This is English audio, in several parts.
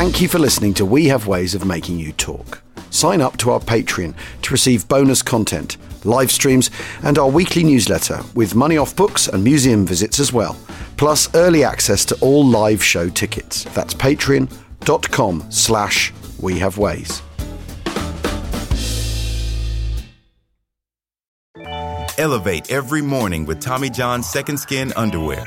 Thank you for listening to We Have Ways of Making You Talk. Sign up to our Patreon to receive bonus content, live streams, and our weekly newsletter with money off books and museum visits as well, plus early access to all live show tickets. That's patreon.com slash we have ways. Elevate every morning with Tommy John's Second Skin underwear.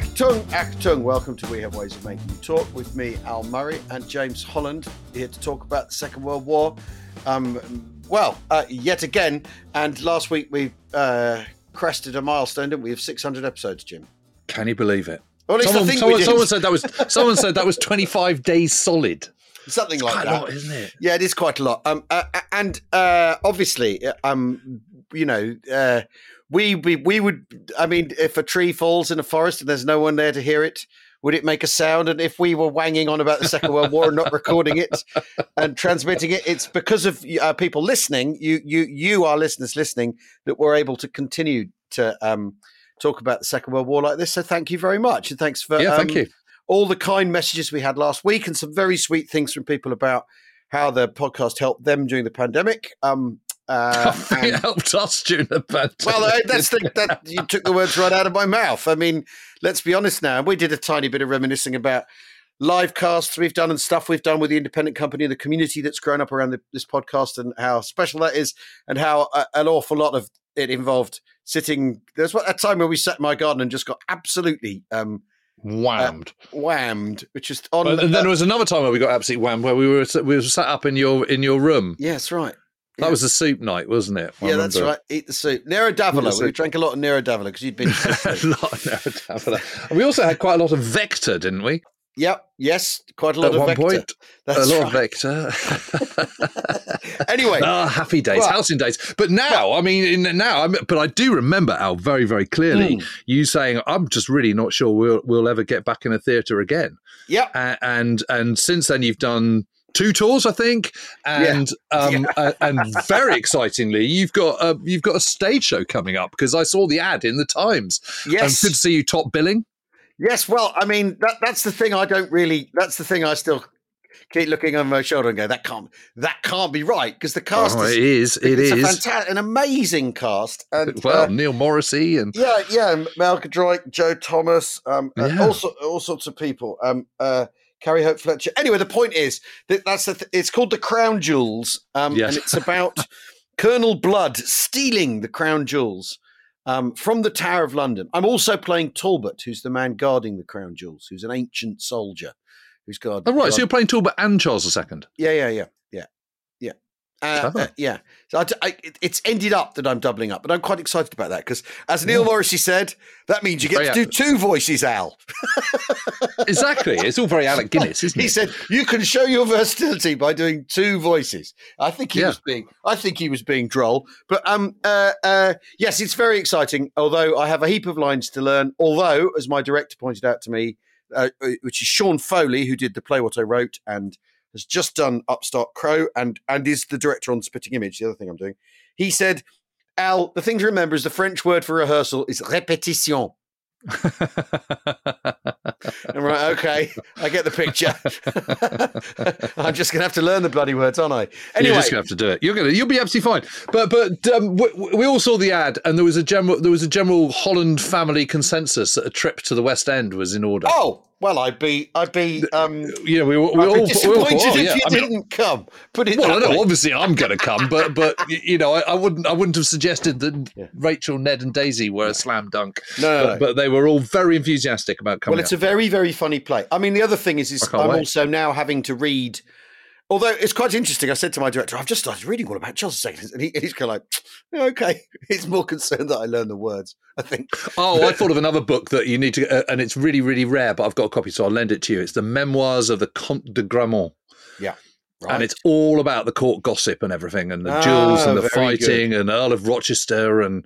Actung, Actung. Welcome to We Have Ways of Making You Talk with me, Al Murray, and James Holland, here to talk about the Second World War. Um, well, uh, yet again, and last week we uh, crested a milestone, didn't we, of 600 episodes, Jim? Can you believe it? Well, at least I someone, think someone, someone said that was someone said that was 25 days solid. Something like Quite a that. lot, isn't it? Yeah, it is quite a lot. Um, uh, and uh, obviously, uh, um, you know, uh, we, we we would. I mean, if a tree falls in a forest and there's no one there to hear it, would it make a sound? And if we were wanging on about the Second World War and not recording it and transmitting it, it's because of uh, people listening. You you you, our listeners listening, that we're able to continue to um, talk about the Second World War like this. So thank you very much, and thanks for Yeah, thank um, you. all the kind messages we had last week and some very sweet things from people about how the podcast helped them during the pandemic. Um, uh, it and- helped us during the pandemic. well, uh, that's the, that you took the words right out of my mouth. I mean, let's be honest now. We did a tiny bit of reminiscing about live casts we've done and stuff we've done with the independent company and the community that's grown up around the, this podcast and how special that is and how uh, an awful lot of it involved sitting. There's a time where we sat in my garden and just got absolutely um, whammed. whammed, which is on. and then uh, there was another time where we got absolutely whammed, where we were we were sat up in your in your room. yeah, that's right. That Yeah. was the soup night, wasn't it? I Yeah, that's right. Eat the soup. Nero d'Avola. We drank a lot of Nero d'Avola because you'd been. a lot of Nero d'Avola. And we also had quite a lot of Vector, didn't we? yep. Yes. Quite a lot At of one Vector. point, That's a lot right. of Vector. Anyway. ah, happy days, Well- halcyon days. But now, I mean, in, now, I'm, but I do remember Al very, very clearly Hmm. you saying, "I'm just really not sure we'll we'll ever get back in a theatre again." Yep. A- and and since then, you've done two tours, I think, and um, a- and very excitingly, you've got a you've got a stage show coming up because I saw the ad in the Times. Yes. um, good to see you top billing. Yes. Well, I mean, that, that's the thing. I don't really. That's the thing. I still keep looking over my shoulder and go, "That can't. That can't be right." Because the cast Oh, is. it is. It it's is. a fantastic, an amazing cast. And well, uh, Neil Morrissey and yeah, yeah, Mel Giedroyc, Joe Thomas, um, uh, Yeah. all, so, all sorts of people. Um, uh, Carrie Hope Fletcher. Anyway, the point is that that's the th- it's called the Crown Jewels, um, Yes. and it's about Colonel Blood stealing the Crown Jewels um, from the Tower of London. I'm also playing Talbot, who's the man guarding the Crown Jewels, who's an ancient soldier who's guard. oh right, guard- so you're playing Talbot and Charles II. yeah, yeah, yeah. Uh, uh, yeah, so I, I, it's ended up that I'm doubling up, but I'm quite excited about that because, as Neil Morrissey said, that means you get Very to do two voices, Al. exactly. It's all very Alec Guinness, isn't He it? said you can show your versatility by doing two voices. I think he Yeah. was being, I think he was being droll, but um, uh, uh, yes, it's very exciting. Although I have a heap of lines to learn. Although, as my director pointed out to me, uh, which is Sean Foley, who did the play what I wrote and has just done Upstart Crow and and is the director on Spitting Image. The other thing I'm doing, he said, Al, the thing to remember is the French word for rehearsal is répétition. I'm right, okay, I get the picture. I'm just gonna have to learn the bloody words, aren't I? Anyway, You're just gonna have to do it. You're gonna, you'll be absolutely fine. But but um, we, we all saw the ad, and there was a general there was a general Holland family consensus that a trip to the West End was in order. oh, Well, I'd be, I'd be, um, You know, we, we, I'd all, be we all disappointed if yeah. you I mean, didn't come. Put it Well, know. Obviously, I'm going to come, but but you know, I, I wouldn't. I wouldn't have suggested that Yeah. Rachel, Ned, and Daisy were a slam dunk. No, no, but, no. but they were all very enthusiastic about coming. Well, it's up. a very, very funny play. I mean, the other thing is, is I'm wait. also now having to read. Although it's quite interesting, I said to my director, "I've just started reading all about Charles II," and he, he's kind of like, "Yeah, "Okay." He's more concerned that I learn the words. I think. Oh, I thought of another book that you need to, uh, and it's really, really rare, but I've got a copy, so I'll lend it to you. It's the Memoirs of the Comte de Gramont, and it's all about the court gossip and everything, and the Ah, duels and the fighting, and Earl of Rochester, and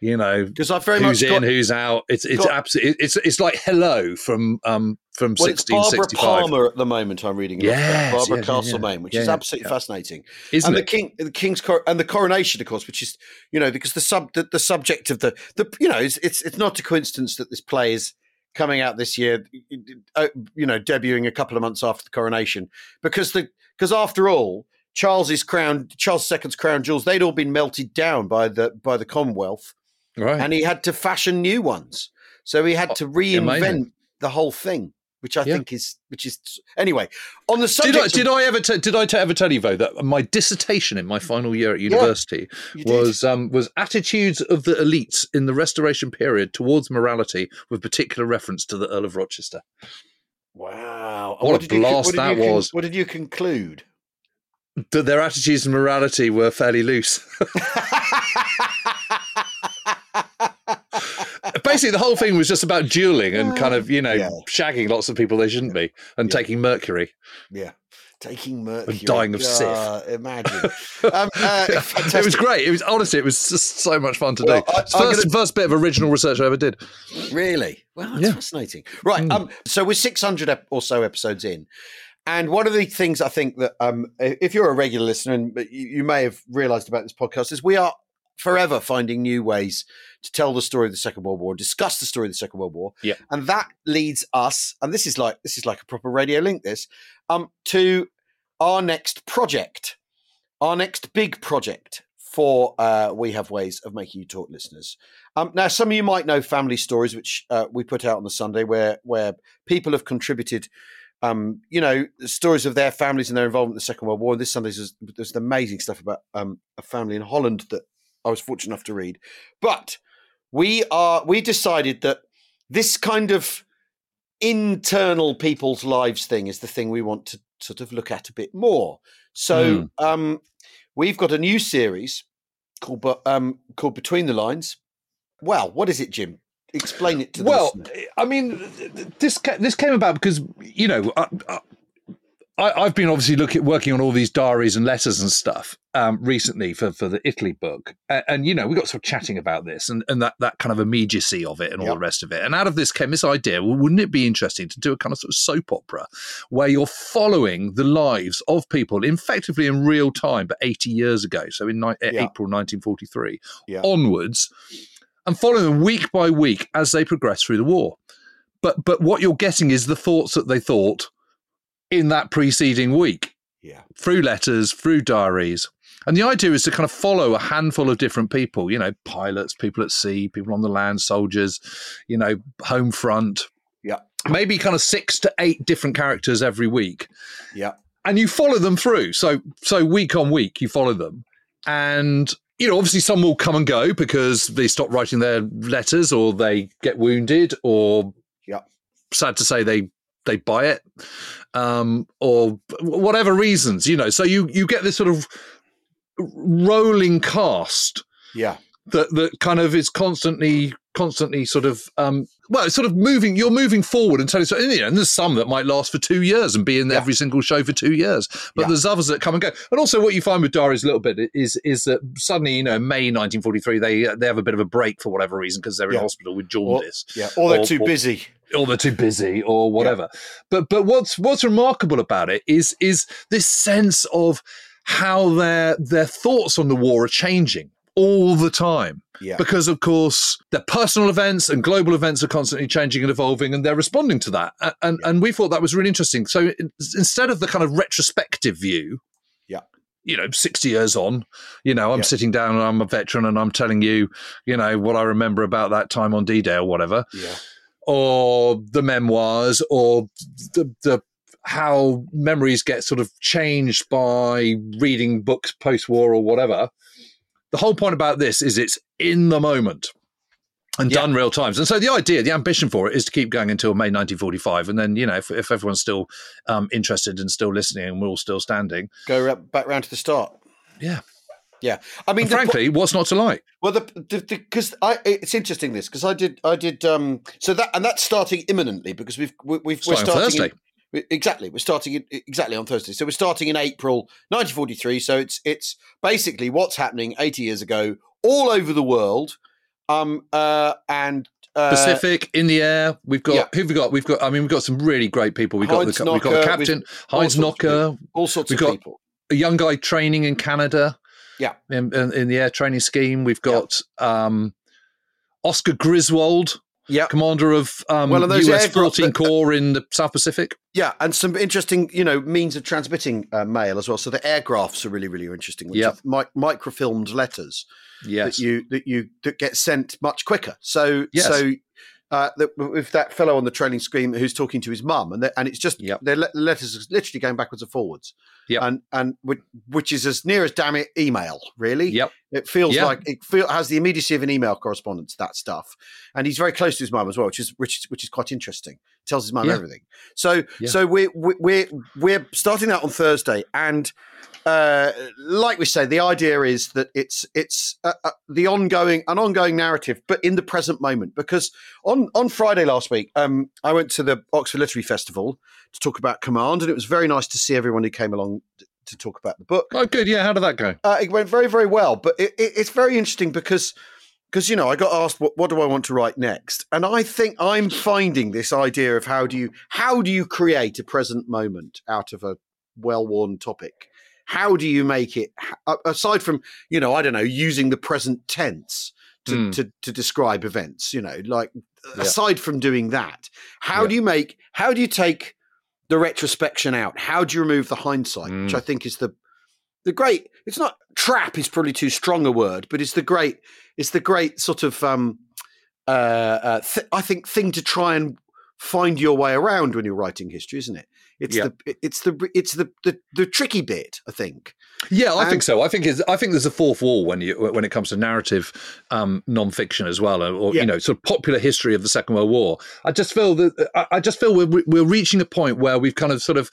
you know because I've very who's much in, got. who's out. It's absolutely it's it's like Hello from um from Well, it's Barbara Palmer at the moment. I'm reading. Yes, Barbara yeah, yeah. Castlemaine, which Yeah, is yeah, absolutely yeah. fascinating. isn't and it? the king, the king's cor- and the coronation, of course, which is you know because the sub the, the subject of the the you know it's, it's it's not a coincidence that this play is coming out this year, uh, you know, debuting a couple of months after the coronation because the because after all. Charles's crown, Charles II's crown jewels, they'd all been melted down by the by the Commonwealth, right? and he had to fashion new ones. So he had to reinvent amazing. the whole thing, which I Yeah. think is which is anyway. On the Did subject, I, of- did I ever t- did I t- ever tell you though that my dissertation in my final year at university did. was um, was attitudes of the elites in the Restoration period towards morality, with particular reference to the Earl of Rochester. Wow! What a did you- blast that you was. what did you conclude? That their attitudes and morality were fairly loose. Basically, the whole thing was just about dueling and kind of you know Yeah. shagging lots of people they shouldn't be and Yeah. taking mercury. yeah, taking mercury, And dying of Sith. Ah, Imagine. um, uh, it was great. It was honestly, it was just so much fun to Well, do. I- It's the first, gonna- first bit of original research I ever did. Really? Well, that's Yeah. Fascinating. Right. Um, so we're 600 or so episodes in. And one of the things I think that um, if you're a regular listener, and you, you may have realized about this podcast, is we are forever finding new ways to tell the story of the Second World War, discuss the story of the Second World War. Yeah. And that leads us, and this is like this is like a proper radio link, this, um, to our next project, our next big project for uh, We Have Ways of Making You Talk listeners. Um, now, some of you might know Family Stories, which uh, we put out on the Sunday, where where people have contributed, um, you know, stories of their families and their involvement in the Second World War. And this Sunday there's, there's amazing stuff about um, a family in Holland that I was fortunate enough to read. But we are we decided that this kind of internal people's lives thing is the thing we want to sort of look at a bit more. So um, we've got a new series called um, called Between the Lines. Well, what is it, Jim? Explain it to the Well, listener. I mean, th- th- this this came about because you know I, I, I've been obviously looking working on all these diaries and letters and stuff um, recently for for the Italy book, and, and you know we got sort of chatting about this and, and that that kind of immediacy of it and all Yep. the rest of it. And out of this came this idea: well, wouldn't it be interesting to do a kind of sort of soap opera where you're following the lives of people effectively in real time, but 80 years ago, so in ni- Yeah. April 1943 Yeah. onwards and following them week by week as they progress through the war. But but what you're getting is the thoughts that they thought in that preceding week Yeah. through letters, through diaries. And the idea is to kind of follow a handful of different people, you know, pilots, people at sea, people on the land, soldiers, you know, home front. Yeah. Maybe kind of six to eight different characters every week Yeah. and you follow them through. So so week on week, you follow them, and you know obviously some will come and go because they stop writing their letters or they get wounded or Yeah. sad to say they they buy it um, or whatever reasons you know. So you you get this sort of rolling cast Yeah. that that kind of is constantly constantly sort of um well it's sort of moving you're moving forward and telling so and, you know, and there's some that might last for two years and be in Yeah. every single show for two years but Yeah. there's others that come and go and also what you find with diaries a little bit is is that suddenly you know may 1943 they they have a bit of a break for whatever reason because they're in Yeah. hospital with Or, jaundice yeah. Or they're Or- too or- busy. Or they're too busy or whatever. But but what's what's remarkable about it is is this sense of how their their thoughts on the war are changing all the time. Yeah. Because of course their personal events and global events are constantly changing and evolving, and they're responding to that. And and we thought that was really interesting. So instead of the kind of retrospective view, Yeah. you know, sixty years on, you know, I'm Yeah. sitting down and I'm a veteran and I'm telling you, you know, what I remember about that time on D Day or whatever Yeah. Or the memoirs or the the how memories get sort of changed by reading books post war or whatever. The whole point about this is it's in the moment and Yeah. done real times. And so the idea, the ambition for it is to keep going until May 1945. And then, you know, if, if everyone's still um, interested and still listening and we're all still standing, Go back round to the start. yeah. Yeah, I mean, the- frankly, what's not to like? Well, the because I it's interesting this because I did I did um so that and that's starting imminently because we've we- we've we're Starting on Thursday. in- exactly we're starting in, exactly on Thursday so we're starting in April 1943 so it's it's basically what's happening 80 years ago all over the world um uh and uh, Pacific in the air. We've got yeah. who've we got? We've got. I mean, we've got some really great people. We've got Heinz the we've got the captain all Heinz sorts of Knoke, all sorts we've of got- people a young guy training in Canada. Yeah. in, in, in the air training scheme. We've got um, Oscar Griswold, yeah commander of um, Well, those US 14 that- Corps in the South Pacific. Yeah, and some interesting, you know, means of transmitting uh, mail as well. So the airgraphs are really, really interesting. Which Yep. are mi- microfilmed letters Yes, that you that you that get sent much quicker. So Yes. so uh, that, with that fellow on the training screen who's talking to his mum, and and it's just Yep. their le- letters are literally going backwards and forwards. Yep. and and which, is as near as damn it email, really. Yep. It feels Yeah. like it feel, has the immediacy of an email correspondence. That stuff, and he's very close to his mum as well, which is which is, which is quite interesting. Tells his mum Yeah. everything. So Yeah. so we're we're we're starting that on Thursday, and uh, like we say, the idea is that it's it's uh, uh, the ongoing an ongoing narrative, but in the present moment. Because on on Friday last week, um, I went to the Oxford Literary Festival to talk about Command, and it was very nice to see everyone who came along to talk about the book. Oh, good. Yeah. How did that go? Uh, it went very, very well. But it, it, it's very interesting because, because you know, I got asked what, what do I want to write next, and I think I'm finding this idea of how do you how do you create a present moment out of a well-worn topic. How do you make it aside from you know I don't know using the present tense to Hmm. to, to describe events? You know, like Yeah. aside from doing that, how Yeah. do you make how do you take the retrospection out? How do you remove the hindsight? Which Mm. I think is the the great. It's not trap is probably too strong a word, but it's the great. It's the great sort of. um uh, uh th- I think thing to try and find your way around when you're writing history, isn't it? It's Yeah. the it's the it's the, the the tricky bit. I think. Yeah, I And- think so. I think it's, I think there's a fourth wall when you when it comes to narrative um, non-fiction as well, or, or Yeah. you know, sort of popular history of the Second World War. I just feel that I, I just feel we're we're reaching a point where we've kind of sort of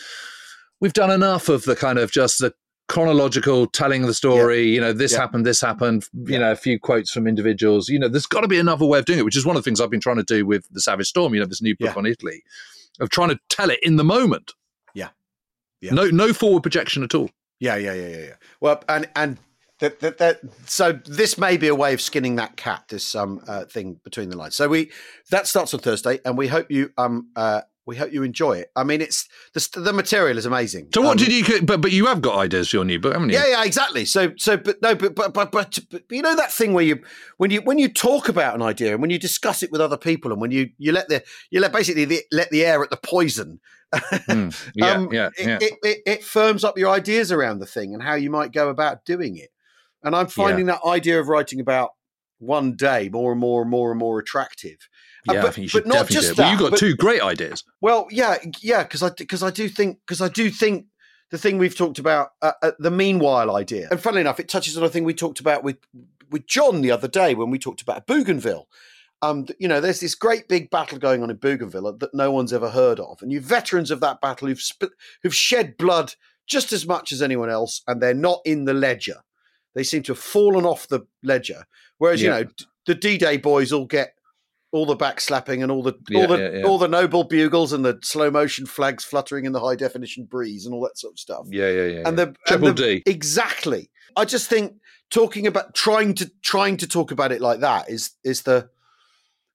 we've done enough of the kind of just the chronological telling of the story. You know, this Yeah. happened, this happened. You Yeah. know, a few quotes from individuals. You know, there's got to be another way of doing it, which is one of the things I've been trying to do with the Savage Storm. You know, this new book Yeah. on Italy, of trying to tell it in the moment. Yeah. Yeah. No, no forward projection at all. Yeah, yeah, yeah, yeah, yeah. Well, and and that that that so this may be a way of skinning that cat. This um uh, thing between the lines. So we that starts on Thursday, and we hope you um uh we hope you enjoy it. I mean, it's the the material is amazing. So what Um, did you? But but you have got ideas for your new book, haven't you? Yeah, yeah, exactly. So, so, but no, but, but, but, but, but you know that thing where you, when you, when you talk about an idea and when you discuss it with other people and when you, you let the, you let basically the, let the air at the poison. Mm, yeah, um, yeah, yeah. It, it, it firms up your ideas around the thing and how you might go about doing it. And I'm finding that idea of writing about one day more and more and more and more attractive. Uh, yeah, but, I think you should but not definitely just do it. that. Well, you've got but- two great ideas. well, yeah, yeah, because I because I do think because I do think the thing we've talked about uh, uh, the meanwhile idea, and funnily enough, it touches on a thing we talked about with with John the other day when we talked about Bougainville. Um, you know, there's this great big battle going on in Bougainville that no one's ever heard of, and you veterans of that battle who've sp- who've shed blood just as much as anyone else, and they're not in the ledger. They seem to have fallen off the ledger, whereas Yeah. you know d- the D-Day boys all get all the backslapping and all the Yeah, all the yeah, yeah. all the noble bugles and the slow motion flags fluttering in the high definition breeze and all that sort of stuff. Yeah, yeah, yeah. And the Triple and the- D. exactly. I just think talking about trying to trying to talk about it like that is is the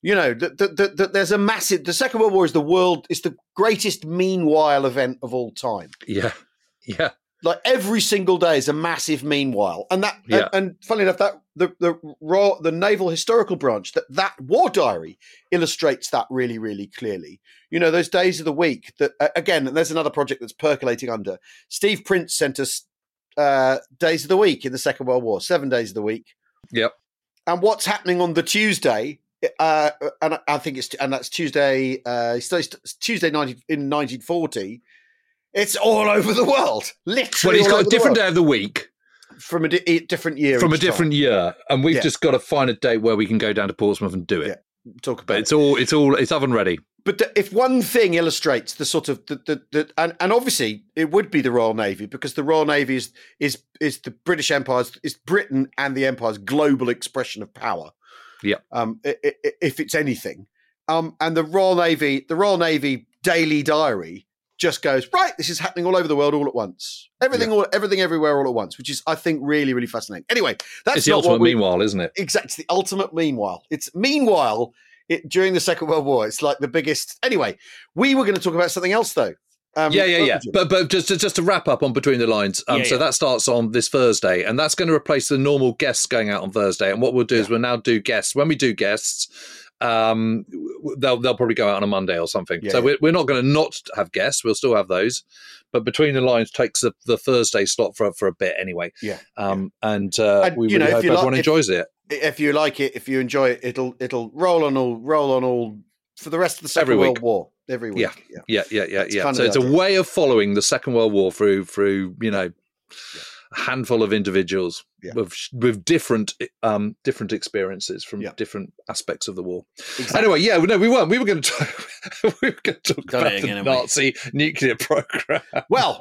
you know that the, the, the, there's a massive the Second World War is the world is the greatest meanwhile event of all time yeah, yeah, like every single day is a massive meanwhile and that Yeah. and, and funnily enough that the the raw the naval historical branch that that war diary illustrates that really really clearly you know those days of the week that uh, again there's another project that's percolating under steve prince sent us uh days of the week in the second world war seven days of the week Yep. and what's happening on the tuesday uh, and I think it's and that's Tuesday. Uh, Tuesday 19, in 1940. It's all over the world, literally. Well, he's got a different day of the week from a di- different year. From a different time. year, and we've Yeah. just got to find a date where we can go down to Portsmouth and do it. Yeah. Talk about But it. it's all it's all it's oven ready. But the, if one thing illustrates the sort of the, the, the and, and obviously it would be the Royal Navy because the Royal Navy is is is the British Empire's is Britain and the Empire's global expression of power. Yeah. Um, if it's anything, um, and the Royal Navy, the Royal Navy daily diary just goes right. This is happening all over the world all at once. Everything, all everything, everywhere, all at once, which is I think really, really fascinating. Anyway, that's it's the not ultimate what we, meanwhile, isn't it? exactly the ultimate meanwhile. It's meanwhile it, during the Second World War. It's like the biggest. Anyway, we were going to talk about something else though. Um, yeah, yeah, yeah. But but just to, just to wrap up on between the lines, um, Yeah, so yeah. that starts on this Thursday, and that's going to replace the normal guests going out on Thursday. And what we'll do is we'll now do guests. When we do guests, um, they'll they'll probably go out on a Monday or something. Yeah, so yeah. we're we're not going to not have guests. We'll still have those, but between the lines takes the, the Thursday slot for for a bit anyway. Yeah, Um, and, uh, And, we really know, hope you like- everyone if- enjoys it. if you like it, if you enjoy it, it'll it'll roll on all roll on all for the rest of the Second Every World week. War every week. Yeah. yeah. Yeah, yeah, yeah, yeah. So it's a way of following the Second World War through through you know a handful of individuals Yeah. with with different um different experiences from Yeah. different aspects of the war. Exactly. Anyway, yeah, no, we weren't. We were going to talk. we were going to talk about it the again, we? Nazi nuclear program. Well,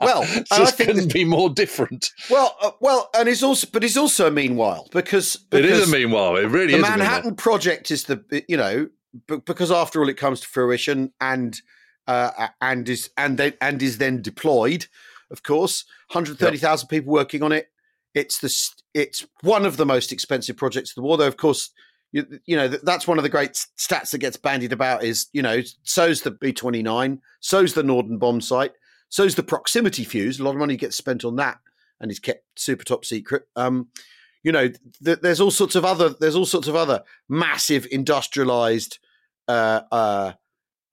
well, and It I think couldn't this- be more different. well, uh, well, and it's also, but it's also a meanwhile because, It because is a meanwhile. It really the is. meanwhile. Manhattan Project is the you know because after all it comes to fruition and uh, and is and then and is then deployed. Of course, hundred thirty thousand people working on it. It's the it's one of the most expensive projects of the war. Though of course, you, you know that's one of the great stats that gets bandied about. Is you know so's the B twenty nine, so's the Norden bombsight, so's the proximity fuse. A lot of money gets spent on that, and is kept super top secret. Um, you know, th- there's all sorts of other there's all sorts of other massive industrialized uh, uh,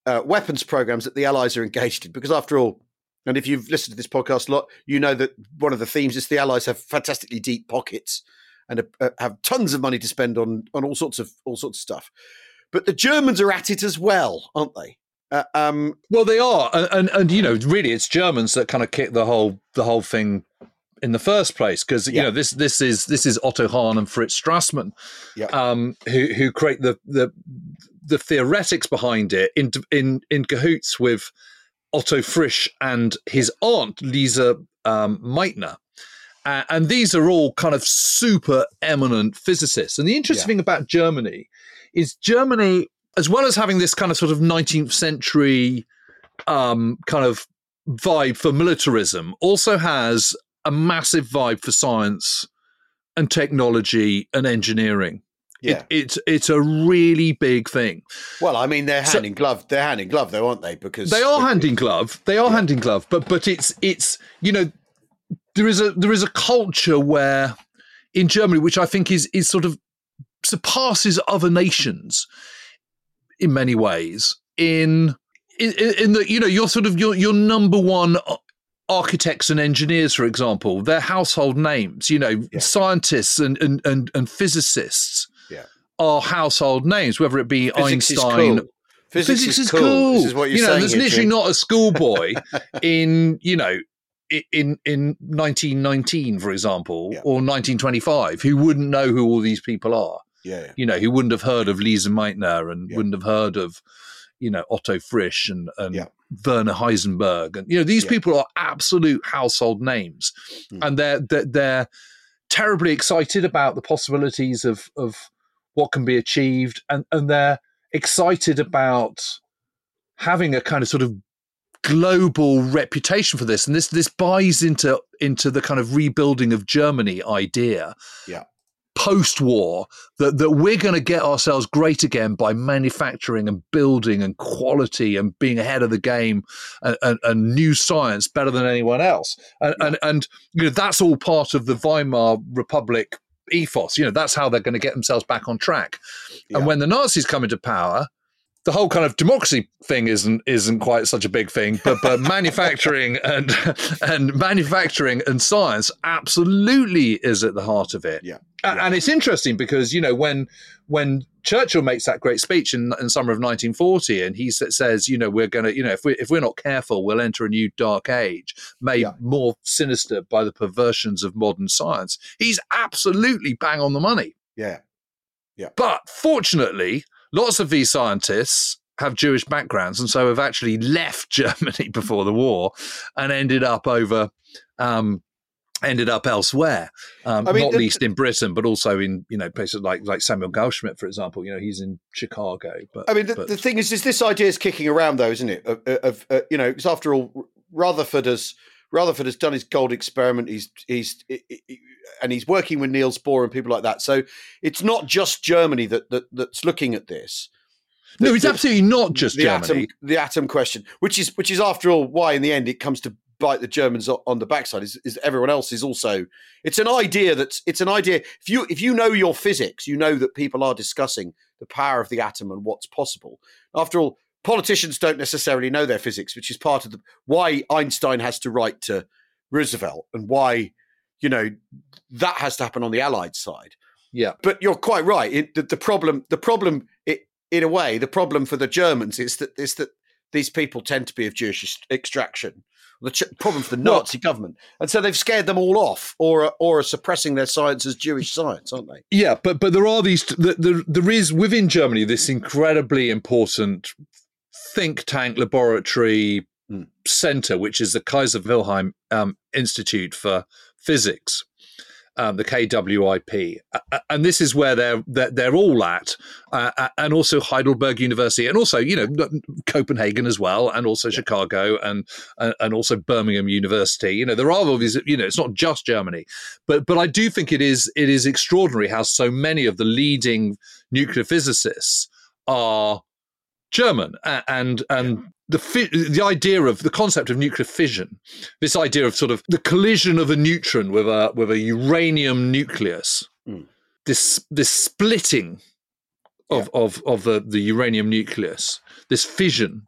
uh, weapons programs that the Allies are engaged in. Because after all, and if you've listened to this podcast a lot, you know that one of the themes is the Allies have fantastically deep pockets and uh, have tons of money to spend on on all sorts of all sorts of stuff. But the Germans are at it as well, aren't they? Uh, um, Well, they are, and, and and you know, really, it's Germans that kind of kick the whole the whole thing in the first place because you know this this is this is Otto Hahn and Fritz Strassmann, Yeah. um, who who create the the the theoretics behind it in in in cahoots with Otto Frisch and his aunt Lisa um, Meitner. Uh, and these are all kind of super eminent physicists. And the interesting Yeah. thing about Germany is Germany, as well as having this kind of sort of 19th century um, kind of vibe for militarism, also has a massive vibe for science and technology and engineering. Yeah. It, it's it's a really big thing. well, I mean, they're hand So- in glove. They're hand in glove, though, aren't they? Because They are hand in glove. They are hand in glove. But but it's it's you know there is a there is a culture where in Germany, which I think is is sort of surpasses other nations in many ways. In in, in that you know you're sort of your your number one architects and engineers, for example, they're household names. You know, Yeah. scientists and and and, and physicists. Are household names, whether it be Physics is Einstein, cool. Physics, is, cool. This is what you're you know, saying. there's literally not a schoolboy in you know in in 1919, for example, Yeah. or 1925, who wouldn't know who all these people are. Yeah, yeah. You know, who wouldn't have heard of Lisa Meitner and wouldn't have heard of you know Otto Frisch and and. Werner Heisenberg, and you know these people are absolute household names, Mm. and they're, they're they're terribly excited about the possibilities of of what can be achieved, and and they're excited about having a kind of sort of global reputation for this. And this this buys into into the kind of rebuilding of Germany idea Yeah. post-war that that we're going to get ourselves great again by manufacturing and building and quality and being ahead of the game and, and, and new science better than anyone else. And, and and you know that's all part of the Weimar Republic ethos you know that's how they're going to get themselves back on track Yeah. and when the Nazis come into power the whole kind of democracy thing isn't isn't quite such a big thing, but but manufacturing and and manufacturing and science absolutely is at the heart of it. Yeah. And, and it's interesting because you know when when Churchill makes that great speech in, in summer of 1940, and he says, you know, we're going to, you know, if we if we're not careful, we'll enter a new dark age, made Yeah. more sinister by the perversions of modern science. He's absolutely bang on the money. Yeah. Yeah. But fortunately, lots of these scientists have Jewish backgrounds and so have actually left Germany before the war and ended up over. Um, ended up elsewhere, um, I mean, not least in Britain, but also in you know places like like Samuel Goudsmit, for example. You know, he's in Chicago. But I mean, the, but- the thing is, is this idea is kicking around, though, isn't it? Of, of uh, you know, because after all, Rutherford has Rutherford has done his gold experiment. He's he's i- i- and he's working with Niels Bohr and people like that. So it's not just Germany that, that that's looking at this. no, it's the- absolutely not just the Germany. atom the atom question, which is which is after all why in the end it comes to bite the Germans on the backside is, is everyone else is also it's an idea that's it's an idea if you if you know your physics you know that people are discussing the power of the atom and what's possible after all politicians don't necessarily know their physics which is part of the why Einstein has to write to Roosevelt and why you know that has to happen on the allied side Yeah. but you're quite right. It, the, the problem, the problem, it, in a way, the problem for the Germans is that is that these people tend to be of Jewish extraction. The ch- problem for the Well- Nazi government, and so they've scared them all off, or are- or are suppressing their science as Jewish science, aren't they? Yeah, but but there are these. The, the, there is within Germany this incredibly important think tank laboratory Hmm. center, which is the Kaiser Wilhelm um, Institute for Physics, um, the KWIP, a- and this is where they're they're, they're all at, uh, uh, and also Heidelberg University, and also you know Copenhagen as well, and also Chicago, and, and and also Birmingham University. You know there are these. You know it's not just Germany, but but I do think it is it is extraordinary how so many of the leading nuclear physicists are German and and the the idea of the concept of nuclear fission, this idea of sort of the collision of a neutron with a with a uranium nucleus, Mm. this this splitting of of of the the uranium nucleus, this fission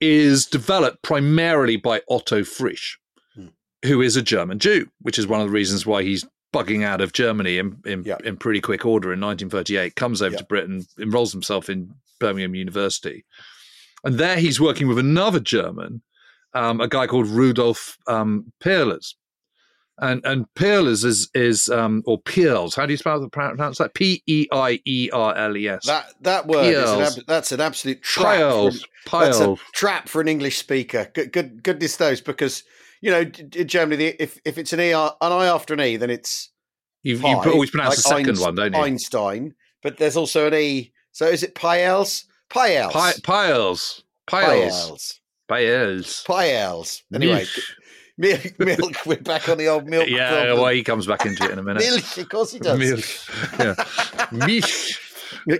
is developed primarily by Otto Frisch, Mm. who is a German Jew, which is one of the reasons why he's bugging out of Germany in, in, Yeah. in pretty quick order in 1938, comes over Yeah. to Britain, enrolls himself in Birmingham University. And there he's working with another German, um, a guy called Rudolf um, Peierls. And and is is um, or Pearls. How do you spell the pronounce that? P E I E R L E S. That that word is an ab- that's an absolute trap. for- Piles. That's a trap for an English speaker. Good, good goodness knows, because you know in Germany, if if it's an e an i after an e, then it's You, you always pronounce the like second Einst- one, don't you? Einstein, but there's also an e. So is it Piels? Piels. Pi- Piles. Piles. Piels. Piles. Piels. Anyway, milk, milk. We're back on the old milk. Yeah, problem. well, he comes back into it in a minute. milk. Of course he does. Milk. Yeah. Milk.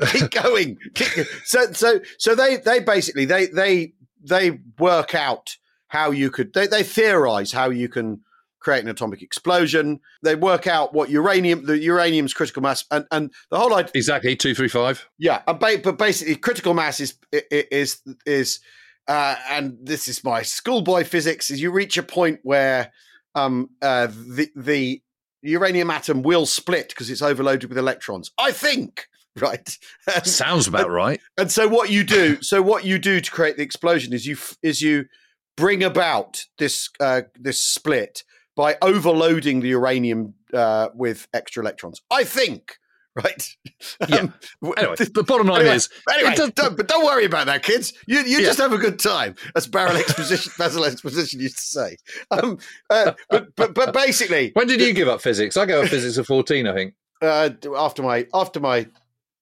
keep going. Keep, so so so they they basically they they they work out how you could they, they theorize how you can create an atomic explosion. They work out what uranium the uranium's critical mass and and the whole idea Exactly. Two, three, five. yeah, and ba- but basically, critical mass is is is, uh, and this is my schoolboy physics. Is you reach a point where um, uh, the the uranium atom will split because it's overloaded with electrons. I think, right? And, Sounds about right. and so what you do, so what you do to create the explosion is you is you bring about this uh, this split by overloading the uranium uh, with extra electrons. I think, right? Yeah. Um, Anyway, the bottom line Anyway, is Anyway, does- don't, but don't worry about that, kids. You you Yeah. just have a good time, as Barrel Exposition, Basil Exposition used to say. Um, uh, but, but but basically, when did you give up physics? I gave up physics at 14, I think. uh, after my after my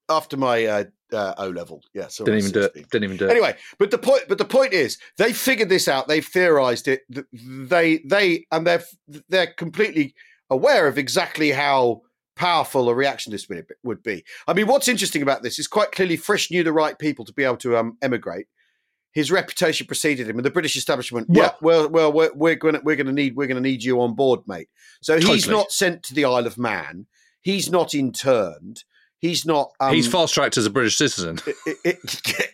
after my uh, uh, O level, yeah, so Didn't even do it. Didn't even do it. Anyway, but the point, but the point is, they figured this out. They've theorized it. They, they, and they're they're completely aware of exactly how powerful a reaction this would be. I mean, what's interesting about this is quite clearly Frisch knew the right people to be able to um, emigrate. His reputation preceded him, and the British establishment. yeah, well, well, we're, we're going to we're going to need we're going to need you on board, mate. So he's Totally. not sent to the Isle of Man. He's not interned. He's not. Um, He's fast tracked as a British citizen. i-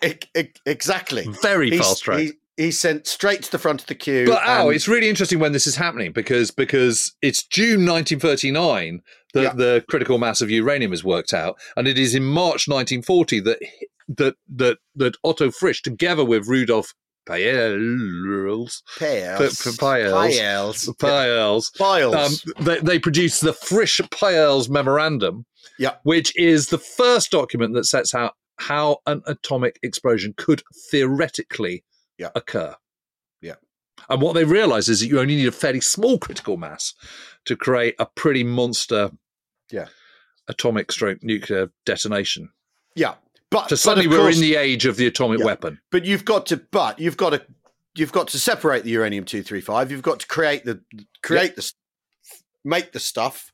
i- i- exactly. Very He's- fast tracked. he- He's sent straight to the front of the queue. But Al, and- it's really interesting when this is happening because because it's June 1939 that Yeah. the critical mass of uranium is worked out, and it is in March 1940 that that that that Otto Frisch, together with Rudolf Peierls, Pales. P- P- Piles. Piles. Piles, Piles. um, they, they produced the Frisch Piles Memorandum, Yeah. which is the first document that sets out how an atomic explosion could theoretically Yeah. occur. Yeah. And what they realize is that you only need a fairly small critical mass to create a pretty monster Yeah. atomic stroke nuclear detonation. yeah. But, So but suddenly of we're course- in the age of the atomic Yeah. weapon. But you've got to. But you've got to. You've got to separate the uranium two three five. You've got to create the create the make the stuff.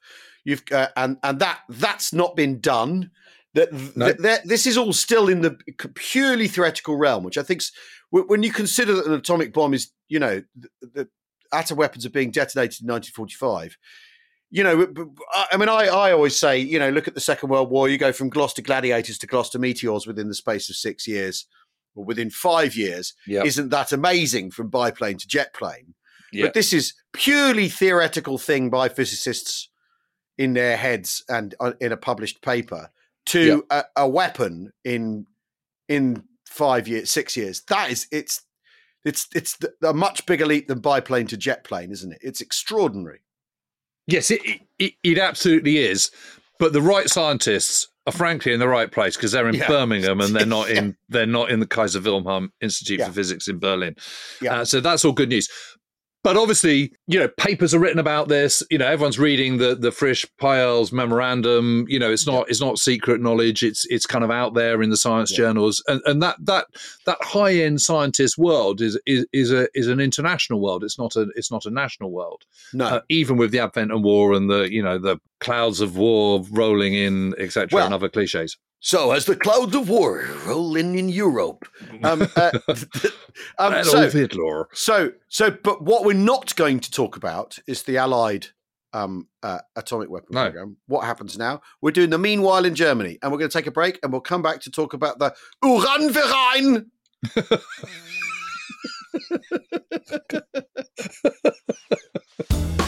You've uh, and and that that's not been done. That No. th- that- this is all still in the purely theoretical realm, which I think when you consider that an atomic bomb is, you know, the, atom weapons are being detonated in 1945. You know, I mean, I, I always say, you know, look at the Second World War. You go from Gloster gladiators to Gloster meteors within the space of six years, or within five years. Yeah. Isn't that amazing from biplane to jet plane? Yeah. But this is purely theoretical thing by physicists in their heads and uh, in a published paper to a, a weapon in in five years, six years. That is, it's it's it's a much bigger leap than biplane to jet plane, isn't it? It's extraordinary. Yes, it, it, it absolutely is. But the right scientists are frankly in the right place because they're in Yeah. Birmingham and they're not in they're not in the Kaiser Wilhelm Institute Yeah. for Physics in Berlin. Yeah. Uh, so that's all good news. But obviously, you know, papers are written about this. You know, everyone's reading the the Frisch Piles memorandum. You know, it's not it's not secret knowledge. It's it's kind of out there in the science Yeah. journals, and and that that that high end scientist world is is is a is an international world. It's not a it's not a national world No, uh, even with the advent of war and the you know the clouds of war rolling in etc Well, and other cliches so as the clouds of war roll in in Europe, um, uh, um, so Hitler. So, so, but what we're not going to talk about is the Allied um, uh, atomic weapon No. program. What happens now? We're doing the meanwhile in Germany, and we're going to take a break, and we'll come back to talk about the Uranverein.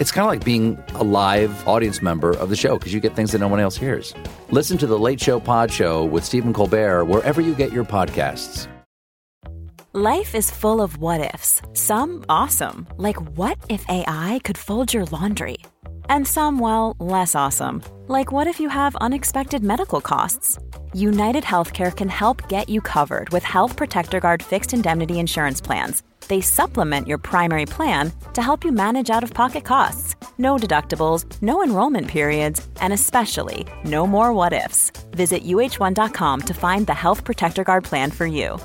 It's kind of like being a live audience member of the show because you get things that no one else hears. Listen to The Late Show Pod Show with Stephen Colbert wherever you get your podcasts. Life is full of what ifs. Some awesome, like what if AI could fold your laundry? And some, well, less awesome, like what if you have unexpected medical costs? United Healthcare can help get you covered with Health Protector Guard fixed indemnity insurance plans. They supplement your primary plan to help you manage out of pocket costs. No deductibles, no enrollment periods, and especially no more what ifs. Visit uh1.com to find the Health Protector Guard plan for you.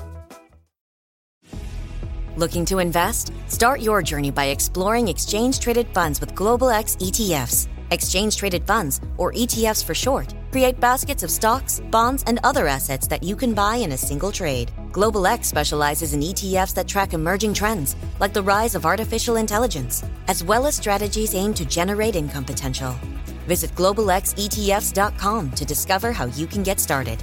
Looking to invest? Start your journey by exploring exchange traded funds with Global X ETFs. Exchange traded funds, or ETFs for short, create baskets of stocks, bonds, and other assets that you can buy in a single trade. Global X specializes in ETFs that track emerging trends, like the rise of artificial intelligence, as well as strategies aimed to generate income potential. Visit globalxetfs.com to discover how you can get started.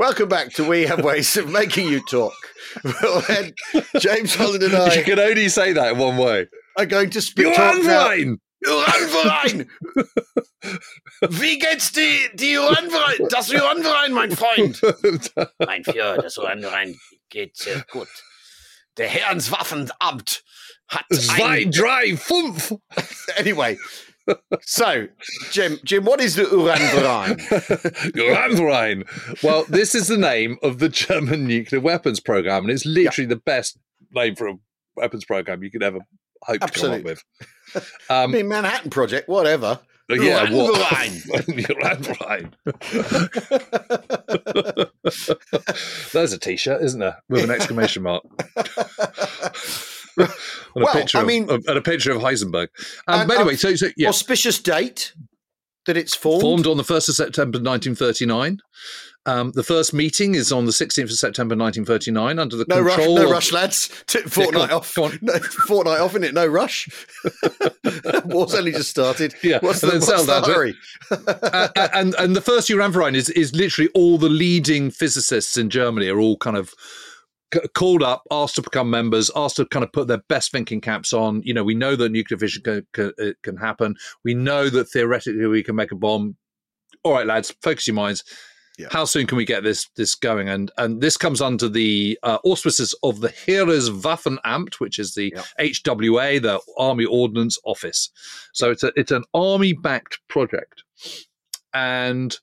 Welcome back to We Have Ways of Making You Talk. Well, then, James Holland and I. you can only say that in one way are going to speak You're talk now. Uranverein! Wie geht's die, die Uranverein? Das Uranverein, mein Freund! Mein Führer, das Uranverein geht sehr gut. Der Heereswaffenamt hat Zwei, ein... drei, fünf. Anyway, so, Jim, Jim, what is the Uranverein? Uranverein. Well, this is the name of the German nuclear weapons program, and it's literally the best name for a weapons program you could ever hope Absolutely. to come up with. I Um, mean, Manhattan Project, whatever. yeah, what? Uranverein. Uranverein. There's a T-shirt, isn't there, with an exclamation mark. and a Well, picture I of, mean- of- and a picture of Heisenberg. Um, And, but anyway, so, so yeah, Auspicious date that it's formed. formed on the 1st of September 1939. Um, the first meeting is on the 16th of September 1939 under the No rush, control no of- rush, lads. T- fortnight on, off. No, fortnight off, in it? No rush. War's only just started. Yeah, What's and the, then what's the down to it. hurry? uh, and and the first Uranverein is is literally all the leading physicists in Germany are all kind of c- called up, asked to become members, asked to kind of put their best thinking caps on. You know, we know that nuclear fission can, can, uh, can happen. We know that theoretically we can make a bomb. All right, lads, focus your minds. Yeah. How soon can we get this this going? And and this comes under the uh, auspices of the Heereswaffenamt, which is the Yeah. HWA, the Army Ordnance Office. So it's a it's an army backed project, and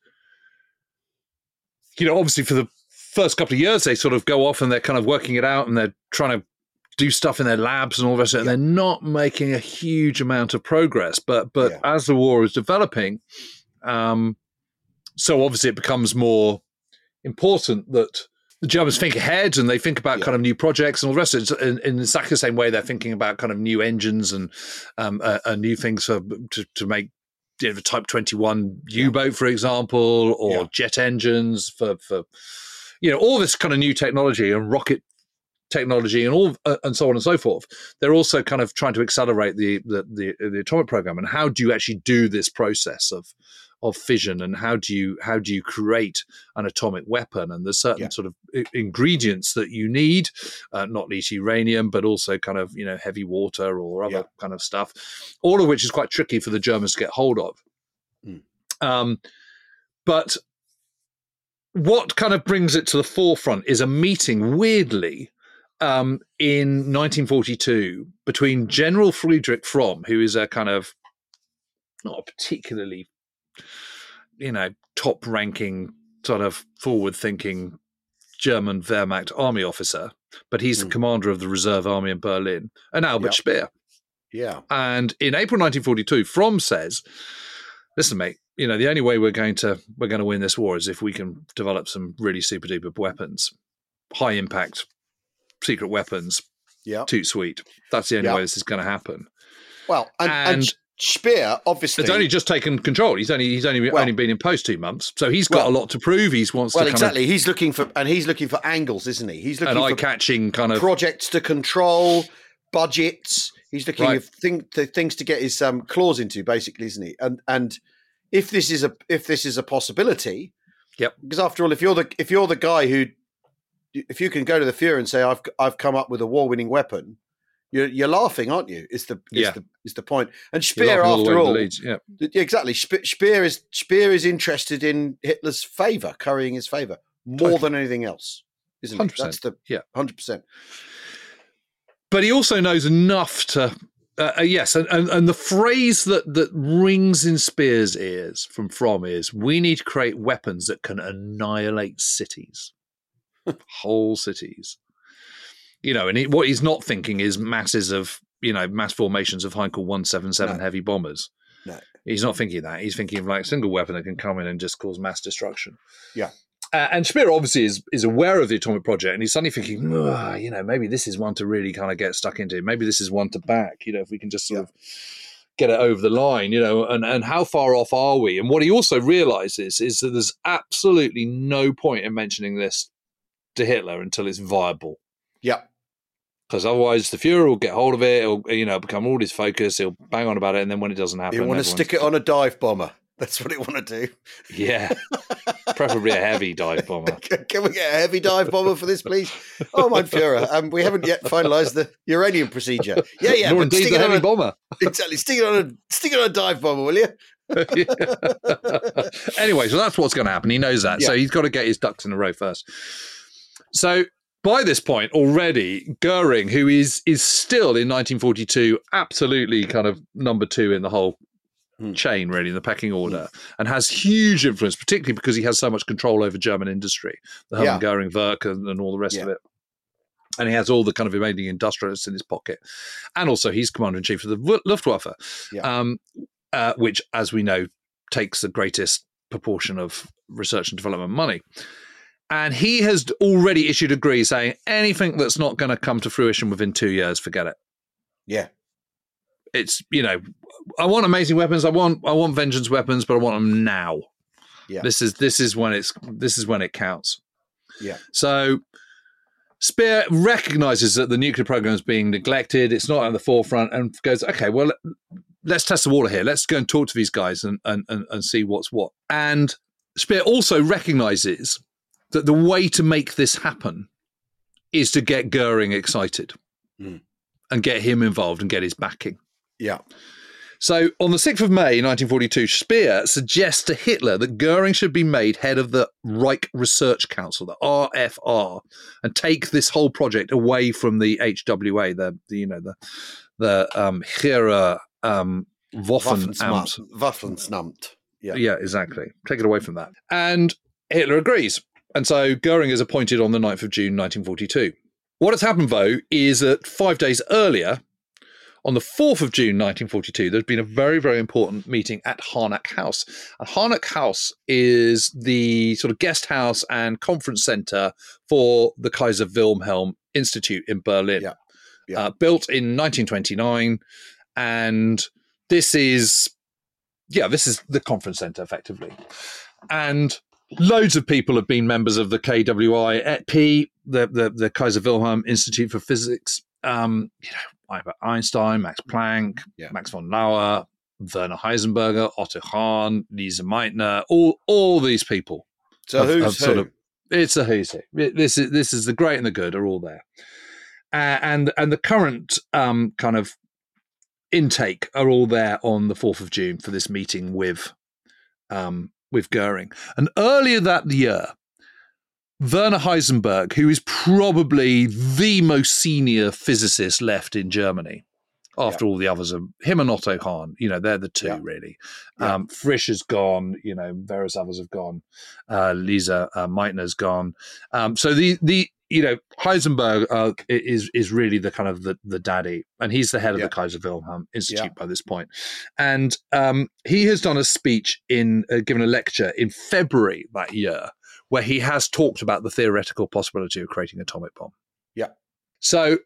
you know, obviously for the first couple of years, they sort of go off and they're kind of working it out and they're trying to do stuff in their labs and all the rest of it. And they're not making a huge amount of progress. But but Yeah. as the war is developing, um, so obviously it becomes more important that the Germans think ahead and they think about Yeah. kind of new projects and all the rest of it. In, in exactly the same way, they're thinking about kind of new engines and um, uh, uh, new things for to, to make you know, the Type 21 U boat, for example, or Yeah. jet engines for, for, you know, all this kind of new technology and rocket technology and all uh, and so on and so forth. They're also kind of trying to accelerate the, the the the atomic program and how do you actually do this process of of fission and how do you how do you create an atomic weapon and there's certain Yeah. sort of i- ingredients that you need uh, not least uranium but also kind of you know heavy water or other Yeah. kind of stuff all of which is quite tricky for the germans to get hold of Mm. um, but what kind of brings it to the forefront is a meeting weirdly um, in 1942 between general friedrich fromm who is a kind of not a particularly you know top ranking sort of forward thinking german wehrmacht army officer but he's the Mm. commander of the reserve army in berlin and albert Yep. speer Yeah. and in April 1942, Fromm says, "Listen, mate. You know the only way we're going to we're going to win this war is if we can develop some really super duper weapons, high impact, secret weapons. Yeah. Too sweet. That's the only Yeah. way this is going to happen." Well, and, and, And- Speer obviously. It's only just taken control. He's only he's only Well- only been in post two months, so he's got Well- a lot to prove. He's wants well, exactly. He's looking for, and he's looking for angles, isn't he? He's looking an eye for catching kind of projects to control, budgets. He's looking Right. at thing, things to get his um, claws into, basically, isn't he? And and if this is a if this is a possibility, Yep. Because after all, if you're the if you're the guy who, if you can go to the Fuhrer and say I've I've come up with a war winning weapon, you're you're laughing, aren't you? Is the is Yeah. the is the point? And Speer, all after all, leads. Yeah, exactly. Spe- Speer is Speer is interested in Hitler's favour, currying his favour more than anything else, isn't it? 100%. That's the Yeah. hundred percent. But he also knows enough to uh, uh, yes and, and and the phrase that that rings in Speer's ears from from is we need to create weapons that can annihilate cities whole cities you know and he, what he's not thinking is masses of you know mass formations of heinkel 177 No. heavy bombers No. he's not thinking that he's thinking of like a single weapon that can come in and just cause mass destruction Yeah. Uh, and Speer obviously is is aware of the atomic project, and he's suddenly thinking, you know, maybe this is one to really kind of get stuck into. Maybe this is one to back. You know, if we can just sort Yeah. of get it over the line, you know, and and how far off are we? And what he also realizes is that there's absolutely no point in mentioning this to Hitler until it's viable, Yeah. because otherwise the Fuhrer will get hold of it. It'll you know become all his focus. He'll bang on about it, and then when it doesn't happen, You want to stick it on a dive bomber. That's what it want to do. Yeah. preferably a heavy dive bomber. Can we get a heavy dive bomber for this, please? Oh, mein Führer, um, we haven't yet finalised the uranium procedure. Yeah, yeah, Nor but indeed stick the it on a, bomber. exactly. Stick it on a stick it on a dive bomber, will you? anyway, so that's what's going to happen. He knows that. So he's got to get his ducks in a row first. So by this point already, Goering, who is is still in 1942 absolutely kind of number two in the whole Hmm. chain, really, in the pecking order, and has huge influence, particularly because he has so much control over German industry, the Hermann Yeah. Goering Werk and, and all the rest of it. And he has all the kind of remaining industrialists in his pocket. And also, he's commander in chief of the Luftwaffe, Yeah. um, uh, which, as we know, takes the greatest proportion of research and development money. And he has already issued a decree saying anything that's not going to come to fruition within two years, forget it. Yeah. It's you know, I want amazing weapons. I want I want vengeance weapons, but I want them now. Yeah. This is this is when it's this is when it counts. Yeah. So Speer recognizes that the nuclear program is being neglected. It's not at the forefront, and goes, okay, well, let's test the water here. Let's go and talk to these guys and and and, and see what's what. And Speer also recognizes that the way to make this happen is to get Goering excited Mm. and get him involved and get his backing. Yeah. So on the 6th of May 1942, Speer suggests to Hitler that Goering should be made head of the Reich Research Council, the RFR, and take this whole project away from the HWA, the, the you know the the um, Heere um, Waffenamt. Waffensnamt. Waffensnamt. Yeah. Yeah, exactly. Take it away from that. And Hitler agrees. And so Goering is appointed on the 9th of June 1942. What has happened, though, is that five days earlier, on the 4th of June 1942, there's been a very, very important meeting at Harnack House. And Harnack House is the sort of guest house and conference center for the Kaiser Wilhelm Institute in Berlin. Yeah. Yeah. Uh, built in 1929. And this is, yeah, this is the conference center effectively. And loads of people have been members of the KWI ETP, the, the, the Kaiser Wilhelm Institute for Physics. Um, you know, Albert Einstein, Max Planck, Yeah. Max von Laue, Werner Heisenberger, Otto Hahn, Lise Meitner, all all these people. So have- who's have sort who? of- it's a who's who. This is this is the great and the good are all there, uh, and and the current um, kind of intake are all there on the fourth of June for this meeting with um, with Goering. And earlier that year, Werner Heisenberg, who is probably the most senior physicist left in Germany. After all the others are him and Otto Hahn, you know, they're the two Yeah. really. Yeah. Um, Frisch has gone, you know, various others have gone. Uh, Lise uh, Meitner's gone. Um, so the the you know Heisenberg uh, is is really the kind of the the daddy, and he's the head of Yeah. the Kaiser Wilhelm Institute Yeah. by this point. And um, he has done a speech in uh, given a lecture in February that year, where he has talked about the theoretical possibility of creating an atomic bomb. Yeah. So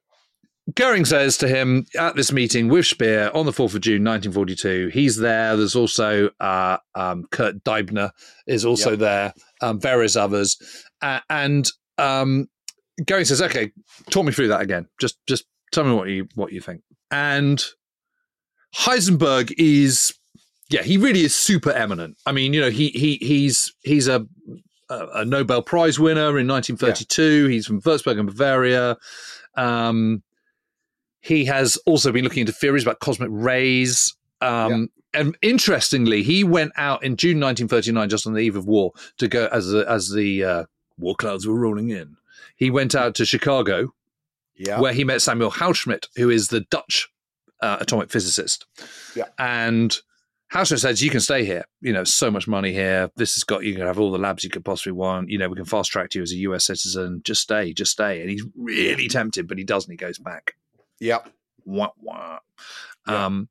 Goering says to him at this meeting with Speer on the 4th of June 1942, he's there. There's also uh, um, Kurt Diebner is also Yeah. there, um, various others. Uh, and um, Goering says, okay, talk me through that again. Just just tell me what you what you think. And Heisenberg is, yeah, he really is super eminent. I mean, you know, he he he's he's a a Nobel Prize winner in 1932. He's from Würzburg in Bavaria. Um, he has also been looking into theories about cosmic rays. Um, And interestingly, he went out in June 1939, just on the eve of war, to go as the, as the uh, war clouds were rolling in. He went out to Chicago, Yeah. where he met Samuel Goudsmit, who is the Dutch uh, atomic physicist. Yeah. And Goudsmit says, "You can stay here. You know, so much money here. This has got you can have all the labs you could possibly want. You know, we can fast track you as a U.S. citizen. Just stay, just stay." And he's really tempted, but he doesn't. He goes back. yeah. Wah, wah. Yeah. Um,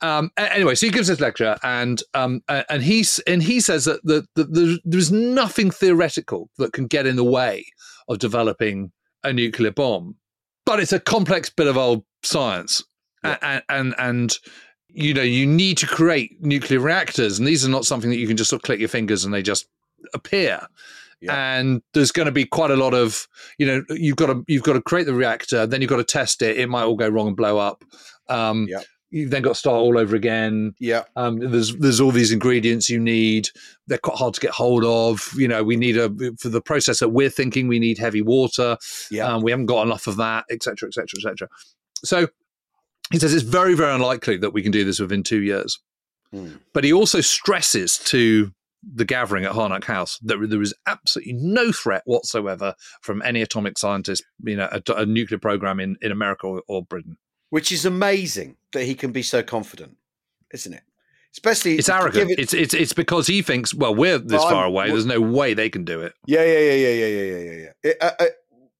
um, anyway, so he gives this lecture, and um, and he's and he says that the, the, the, there's nothing theoretical that can get in the way of developing a nuclear bomb, but it's a complex bit of old science, Yeah. and, and and you know you need to create nuclear reactors, and these are not something that you can just sort of click your fingers and they just appear. Yeah. And there's going to be quite a lot of, you know, you've got to you've got to create the reactor, then you've got to test it. It might all go wrong and blow up. Um, Yeah. you've then got to start all over again. Yeah. Um, there's there's all these ingredients you need. They're quite hard to get hold of. You know, we need a for the process that we're thinking. We need heavy water. Yeah. Um, we haven't got enough of that, etc., etc., etc. So he says it's very, very unlikely that we can do this within two years. Mm. But he also stresses to the gathering at Harnack House that there is absolutely no threat whatsoever from any atomic scientist, you know, a, a nuclear program in, in America or, or Britain. Which is amazing that he can be so confident, isn't it? especially it's arrogant. It, it's it's it's because he thinks, well, we're this I'm, far away. There's no way they can do it. Yeah, yeah, yeah, yeah, yeah, yeah, yeah, yeah. Uh, uh,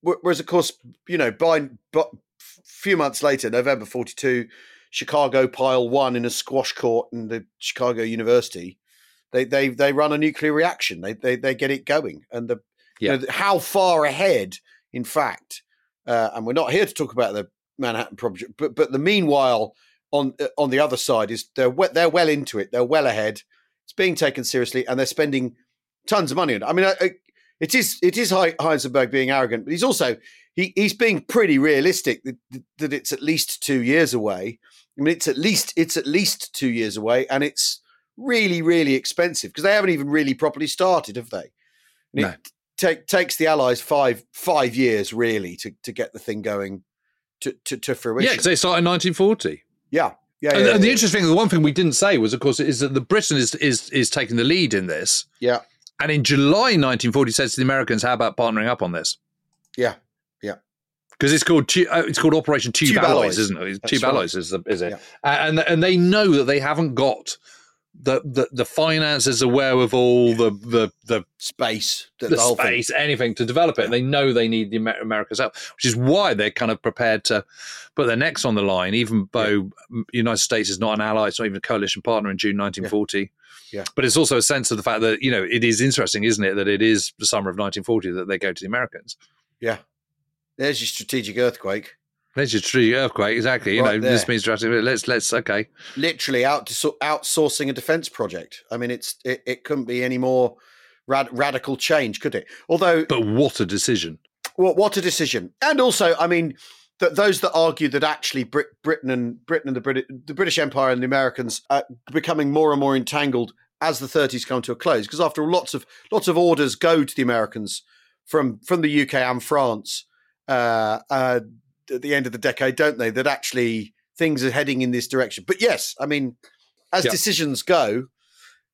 whereas, of course, you know, by, by few months later, November '42, Chicago Pile One in a squash court in the Chicago University, they they they run a nuclear reaction. They they they get it going, and the Yeah. you know, how far ahead, in fact, uh, and we're not here to talk about the Manhattan Project, but but the meanwhile on uh, on the other side is they're they're well into it. They're well ahead. It's being taken seriously, and they're spending tons of money on it. I mean, I, I, it is it is Hei- Heisenberg being arrogant, but he's also he he's being pretty realistic that, that it's at least two years away. I mean, it's at least it's at least two years away, and it's really really expensive because they haven't even really properly started, have they? And No. It take, takes the Allies five five years really to, to get the thing going to to, to fruition. Yeah, because they started in 1940. yeah, yeah, and, yeah, and the yeah, interesting thing, the one thing we didn't say was, of course, is that the Britain is is is taking the lead in this. yeah, And in July 1940, says to the Americans, "How about partnering up on this?" yeah, yeah. Because it's called uh, it's called Operation Tube, Tube Alloys, Alloys. isn't it? That's Tube right. Alloys is, the, is it? Yeah. And and they know that they haven't got the the, the finances, the wherewithal, the the the, Space, the, the whole thing. space, anything to develop it. Yeah. They know they need the Amer- America's help, which is why they're kind of prepared to put their necks on the line, even though the United States is not an ally, it's not even a coalition partner in June 1940. Yeah. But it's also a sense of the fact that, you know, it is interesting, isn't it, that it is the summer of 1940 that they go to the Americans. Yeah. There's your strategic earthquake. There's your strategic earthquake, exactly. You Right know, this means drastic. Let's let's okay. Literally out outsourcing a defense project. I mean, it's it, it couldn't be any more rad, radical change, could it? Although, But what a decision! what, what a decision! And also, I mean, that those that argue that actually Brit, Britain and Britain and the British the British Empire and the Americans are becoming more and more entangled as the 30s come to a close. Because after all, lots of lots of orders go to the Americans from from the UK and France uh, uh, at the end of the decade, don't they? That actually things are heading in this direction. But yes, I mean, as Yeah. decisions go,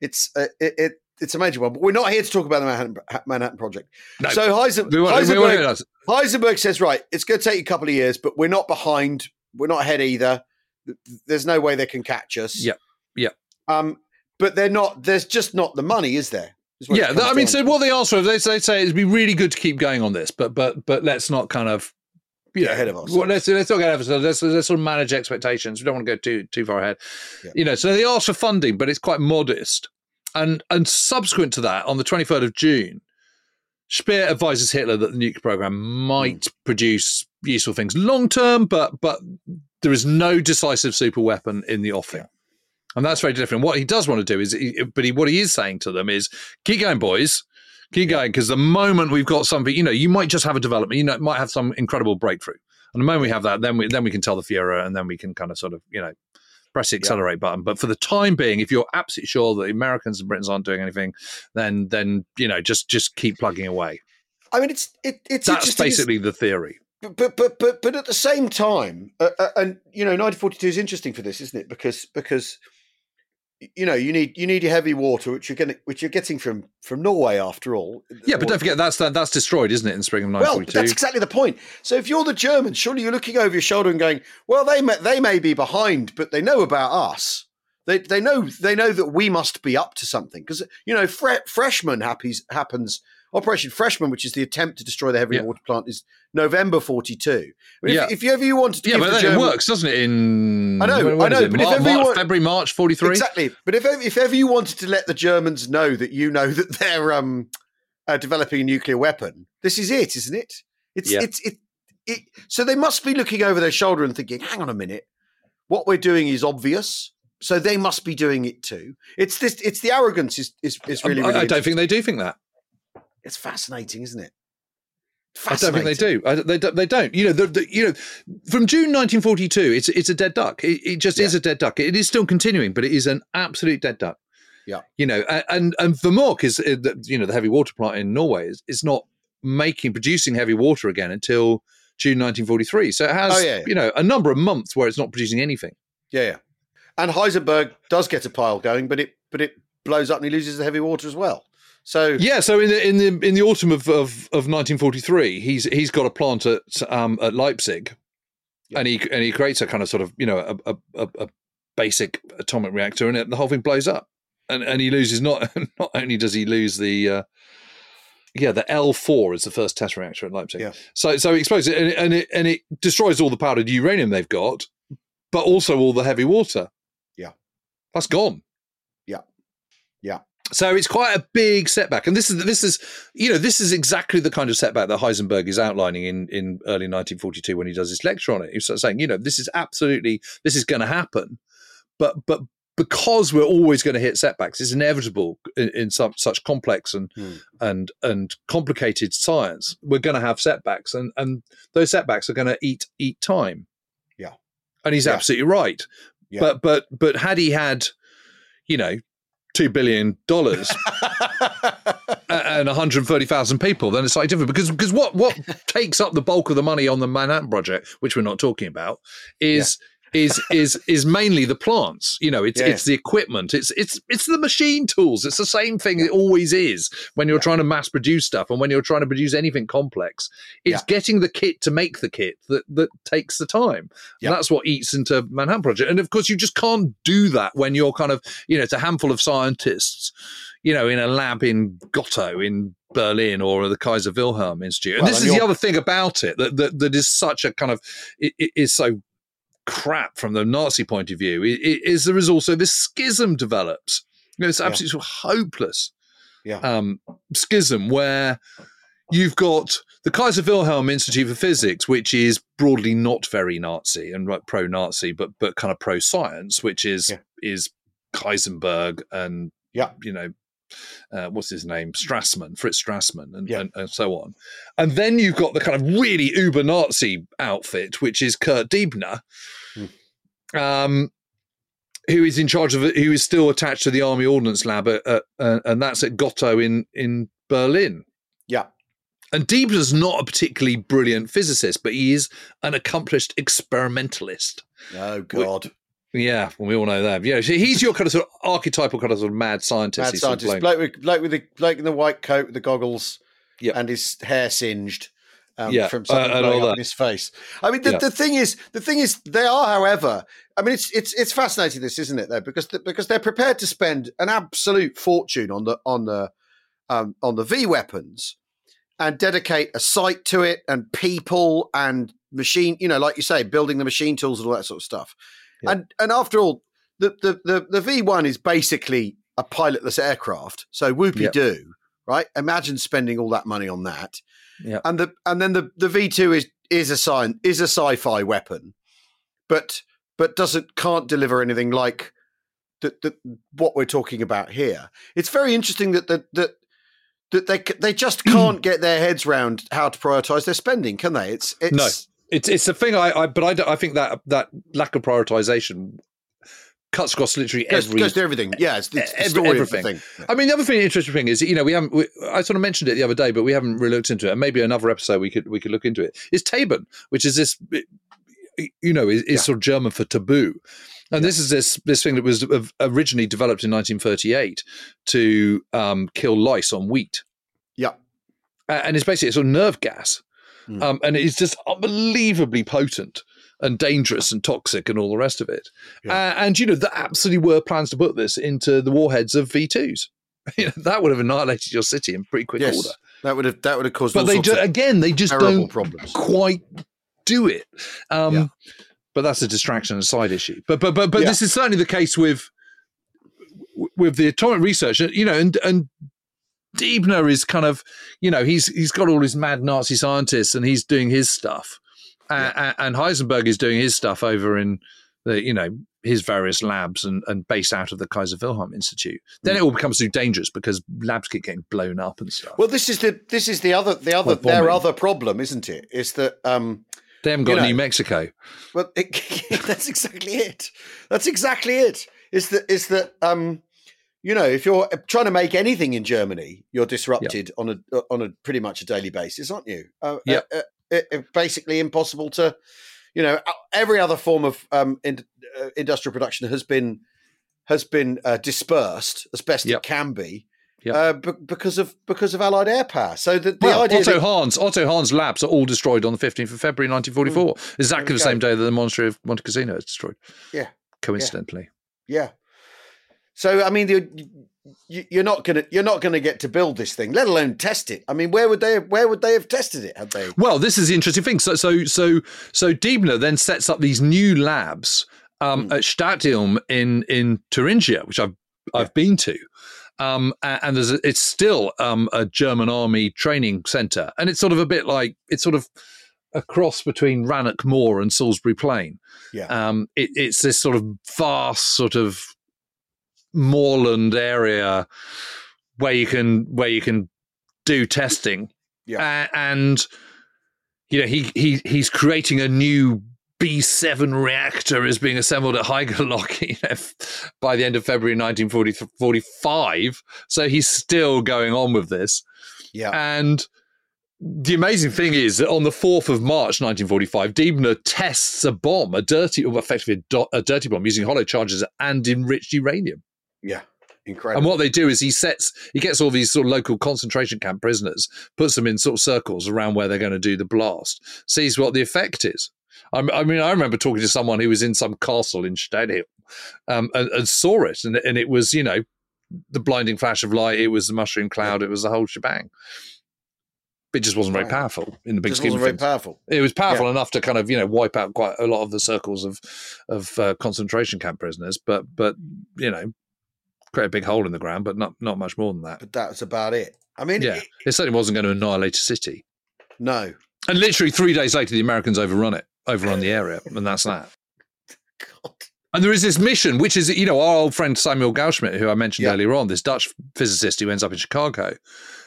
it's uh, it, it it's a major one. But we're not here to talk about the Manhattan, Manhattan Project. No. So Heisen, We want, we Heisenberg, want, Heisenberg says, right, it's going to take a couple of years, but we're not behind. We're not ahead either. There's no way they can catch us. Yeah, yeah. Um, but they're not. There's just not the money, is there? Yeah, I mean, down so what they ask for, they, they say it'd be really good to keep going on this, but but but let's not kind of you Get know, ahead of ourselves. Well, let's let's not get ahead of ourselves. Let's, let's sort of manage expectations. We don't want to go too too far ahead. Yeah. You know, so they ask for funding, but it's quite modest. And and subsequent to that, on the twenty third of June, Speer advises Hitler that the nuclear program might Hmm. produce useful things long term, but but there is no decisive super weapon in the offing. And that's very different. What he does want to do is, he, but he, what he is saying to them is, keep going, boys, keep going, because the moment we've got something, you know, you might just have a development, you know, might have some incredible breakthrough. And the moment we have that, then we then we can tell the Fuhrer, and then we can kind of sort of, you know, press the accelerate button. But for the time being, if you're absolutely sure that the Americans and Britons aren't doing anything, then then you know, just just keep plugging away. I mean, it's it, it's That's basically the theory. but but but but, but at the same time, uh, uh, and you know, 1942 is interesting for this, isn't it? Because because you know you need you need your heavy water, which you're getting which you're getting from from Norway after all. Yeah, but don't forget that's that, that's destroyed, isn't it, in spring of 1942? Well, that's exactly the point. So if you're the Germans, surely you're looking over your shoulder and going, "Well, they may, they may be behind, but they know about us. They they know they know that we must be up to something because you know fre- freshman happens happens Operation Freshman, which is the attempt to destroy the heavy Yeah. water plant, is November forty two. If, Yeah. if you ever you wanted to yeah, but the German, it works, doesn't it? In I know, when- when I know, it? but if Mar- ever you March, want- February, March 43? Exactly. But if ever, if ever you wanted to let the Germans know that you know that they're um, uh, developing a nuclear weapon, this is it, isn't it? It's Yeah. it's it, it. So they must be looking over their shoulder and thinking, "Hang on a minute, what we're doing is obvious." So they must be doing it too. It's this. It's the arrogance is is, is really. I- really I, don't think they do think that. It's fascinating, isn't it? I don't think they do. I, they, they don't. You know, the, the, you know, from June 1942, it's it's a dead duck. It, it just yeah. is a dead duck. It is still continuing, but it is an absolute dead duck. Yeah. You know, and and Vemork is uh, you know the heavy water plant in Norway is, is not making producing heavy water again until June 1943. So it has oh, yeah, yeah. you know a number of months where it's not producing anything. Yeah, yeah. And Heisenberg does get a pile going, but it but it blows up and he loses the heavy water as well. So yeah, so in the in the in the autumn of of, of 1943, he's he's got a plant at um, at Leipzig, yeah. and he and he creates a kind of sort of you know a a, a basic atomic reactor, and it, the whole thing blows up, and and he loses not not only does he lose the uh, yeah, the L four is the first test reactor at Leipzig. Yeah. So so he explodes it and, and it and it destroys all the powdered uranium they've got, but also all the heavy water. Yeah, that's gone. Yeah, yeah. So it's quite a big setback, and this is this is you know this is exactly the kind of setback that Heisenberg is outlining in in early 1942 when he does his lecture on it. He's saying, you know, this is absolutely this is going to happen, but but because we're always going to hit setbacks, it's inevitable in, in some, such complex and mm. and and complicated science. We're going to have setbacks, and and those setbacks are going to eat eat time. Yeah, and he's yeah. absolutely right. Yeah. But but but had he had, you know, two billion dollars and 130,000 people, then it's slightly different because because what what takes up the bulk of the money on the Manhattan project, which we're not talking about, is. Yeah is is is mainly the plants. You know, it's yeah. it's the equipment. It's it's it's the machine tools. It's the same thing it always is when you're yeah. trying to mass produce stuff and when you're trying to produce anything complex. It's yeah. getting the kit to make the kit that that takes the time. And that's what eats into Manhattan Project. And of course, you just can't do that when you're kind of you know it's a handful of scientists. You know, in a lab in Gottow in Berlin or the Kaiser Wilhelm Institute. And well, this and is the other thing about it that, that that is such a kind of it, it is so crap from the Nazi point of view is there is also this schism develops. You know, it's absolutely yeah. hopeless yeah. um, schism where you've got the Kaiser Wilhelm Institute for Physics, which is broadly not very Nazi and like pro-Nazi, but but kind of pro-science, which is yeah. is Heisenberg and yeah. you know uh, what's his name, Strassmann, Fritz Strassmann, and, yeah. and, and, so on. And then you've got the kind of really uber Nazi outfit, which is Kurt Diebner. Um, who is in charge of who is still attached to the Army Ordnance Lab, at, at, uh, and that's at Gottow in in Berlin. Yeah. And Diebner's not a particularly brilliant physicist, but he is an accomplished experimentalist. Oh God! Yeah, well, we all know that. Yeah, he's your kind of sort of archetypal kind of sort of mad scientist. Mad scientist, sort of bloke with bloke with the bloke in the white coat with the goggles, yep. and his hair singed. Um, yeah, from something uh, blowing up in his face. I mean, the, yeah. the thing is, the thing is, they are, however, I mean, it's it's it's fascinating, this isn't it? Though, because the, because they're prepared to spend an absolute fortune on the on the um, on the V weapons and dedicate a site to it and people and machine, you know, like you say, building the machine tools and all that sort of stuff. Yeah. And and after all, the, the the the V one is basically a pilotless aircraft. So whoopie do, right? Imagine spending all that money on that. Yeah. And the and then the the V two is is a sci is a sci-fi weapon, but but doesn't can't deliver anything like the, the, what we're talking about here. It's very interesting that that that that they they just can't get their heads around how to prioritize their spending, can they? It's it's no. It's it's the thing I, I but I, I think that that lack of prioritization cuts across literally goes, every goes to everything. Yeah, it's, it's every, everything. Yeah. I mean, the other thing, interesting thing is, you know, we haven't. We, I sort of mentioned it the other day, but we haven't really looked into it. And maybe another episode we could we could look into it. Is Tabun, which is this, you know, is, is yeah. sort of German for taboo. And yeah. this is this this thing that was originally developed in 1938 to um, kill lice on wheat. Yeah, and it's basically a sort of nerve gas. Mm. Um, and it's just unbelievably potent and dangerous and toxic and all the rest of it. Yeah. Uh, and, you know, there absolutely were plans to put this into the warheads of V2s. that would have annihilated your city in pretty quick yes, order. That would have that would have caused. But they ju- again, they just don't problems. quite do it. Um, yeah. But that's a distraction and a side issue. But but but but yeah. this is certainly the case with with the atomic research. You know, and and Diebner is kind of, you know, he's he's got all his mad Nazi scientists and he's doing his stuff, yeah. and Heisenberg is doing his stuff over in the you know his various labs and, and based out of the Kaiser Wilhelm Institute. Then it all becomes too dangerous because labs keep getting blown up and stuff. Well, this is the this is the other the other their other problem, isn't it? Is that um, they haven't you got know- New Mexico. well, it, that's exactly it. That's exactly it. Is that is that um, you know, if you're trying to make anything in Germany, you're disrupted on a on a pretty much a daily basis, aren't you? Uh, Yep. uh, uh, it, it basically impossible to, you know, uh, every other form of um, in, uh, industrial production has been has been uh, dispersed as best Yep. it can be. Yep. Uh, be- because of because of Allied air power, so the, the Well, idea Otto that- Hahn's Otto Hahn's labs are all destroyed on the 15th of February 1944, exactly There you the same day that the Monastery of Monte Cassino is destroyed. Yeah. Coincidentally. Yeah. So I mean, you, you're not gonna you're not gonna get to build this thing, let alone test it. I mean, where would they have, where would they have tested it had they? Well, this is the interesting thing. So, so, so, so Diebner then sets up these new labs um, Hmm. at Stadtilm in in Thuringia, which I've I've been to. Um, and there's a, it's still um, a German army training center, and it's sort of a bit like it's sort of a cross between Rannoch Moor and Salisbury Plain. Yeah. Um, it, it's this sort of vast sort of moorland area where you can where you can do testing. Yeah. A- and you know he he he's creating a new B7 reactor is being assembled at Haigerloch you know, by the end of February 1945. So he's still going on with this. Yeah. And the amazing thing is that on the 4th of March 1945, Diebner tests a bomb, a dirty, or effectively a, do- a dirty bomb using hollow charges and enriched uranium. Yeah. Incredible. And what they do is he sets, he gets all these sort of local concentration camp prisoners, puts them in sort of circles around where they're going to do the blast, sees what the effect is. I, I mean, I remember talking to someone who was in some castle in Stadtilm um, and, and saw it, and, and it was, you know, the blinding flash of light, it was the mushroom cloud, it was the whole shebang. It just wasn't very powerful in the big scheme wasn't of very things. powerful. It was powerful enough to kind of you know wipe out quite a lot of the circles of of uh, concentration camp prisoners, but but you know create a big hole in the ground, but not not much more than that. But that's about it. I mean, Yeah, it- it certainly wasn't going to annihilate a city. no. And literally three days later, the Americans overrun it, overrun the area, and that's that. God. And there is this mission, which is, you know, our old friend Samuel Goudsmit, who I mentioned Yeah. earlier on, this Dutch physicist who ends up in Chicago.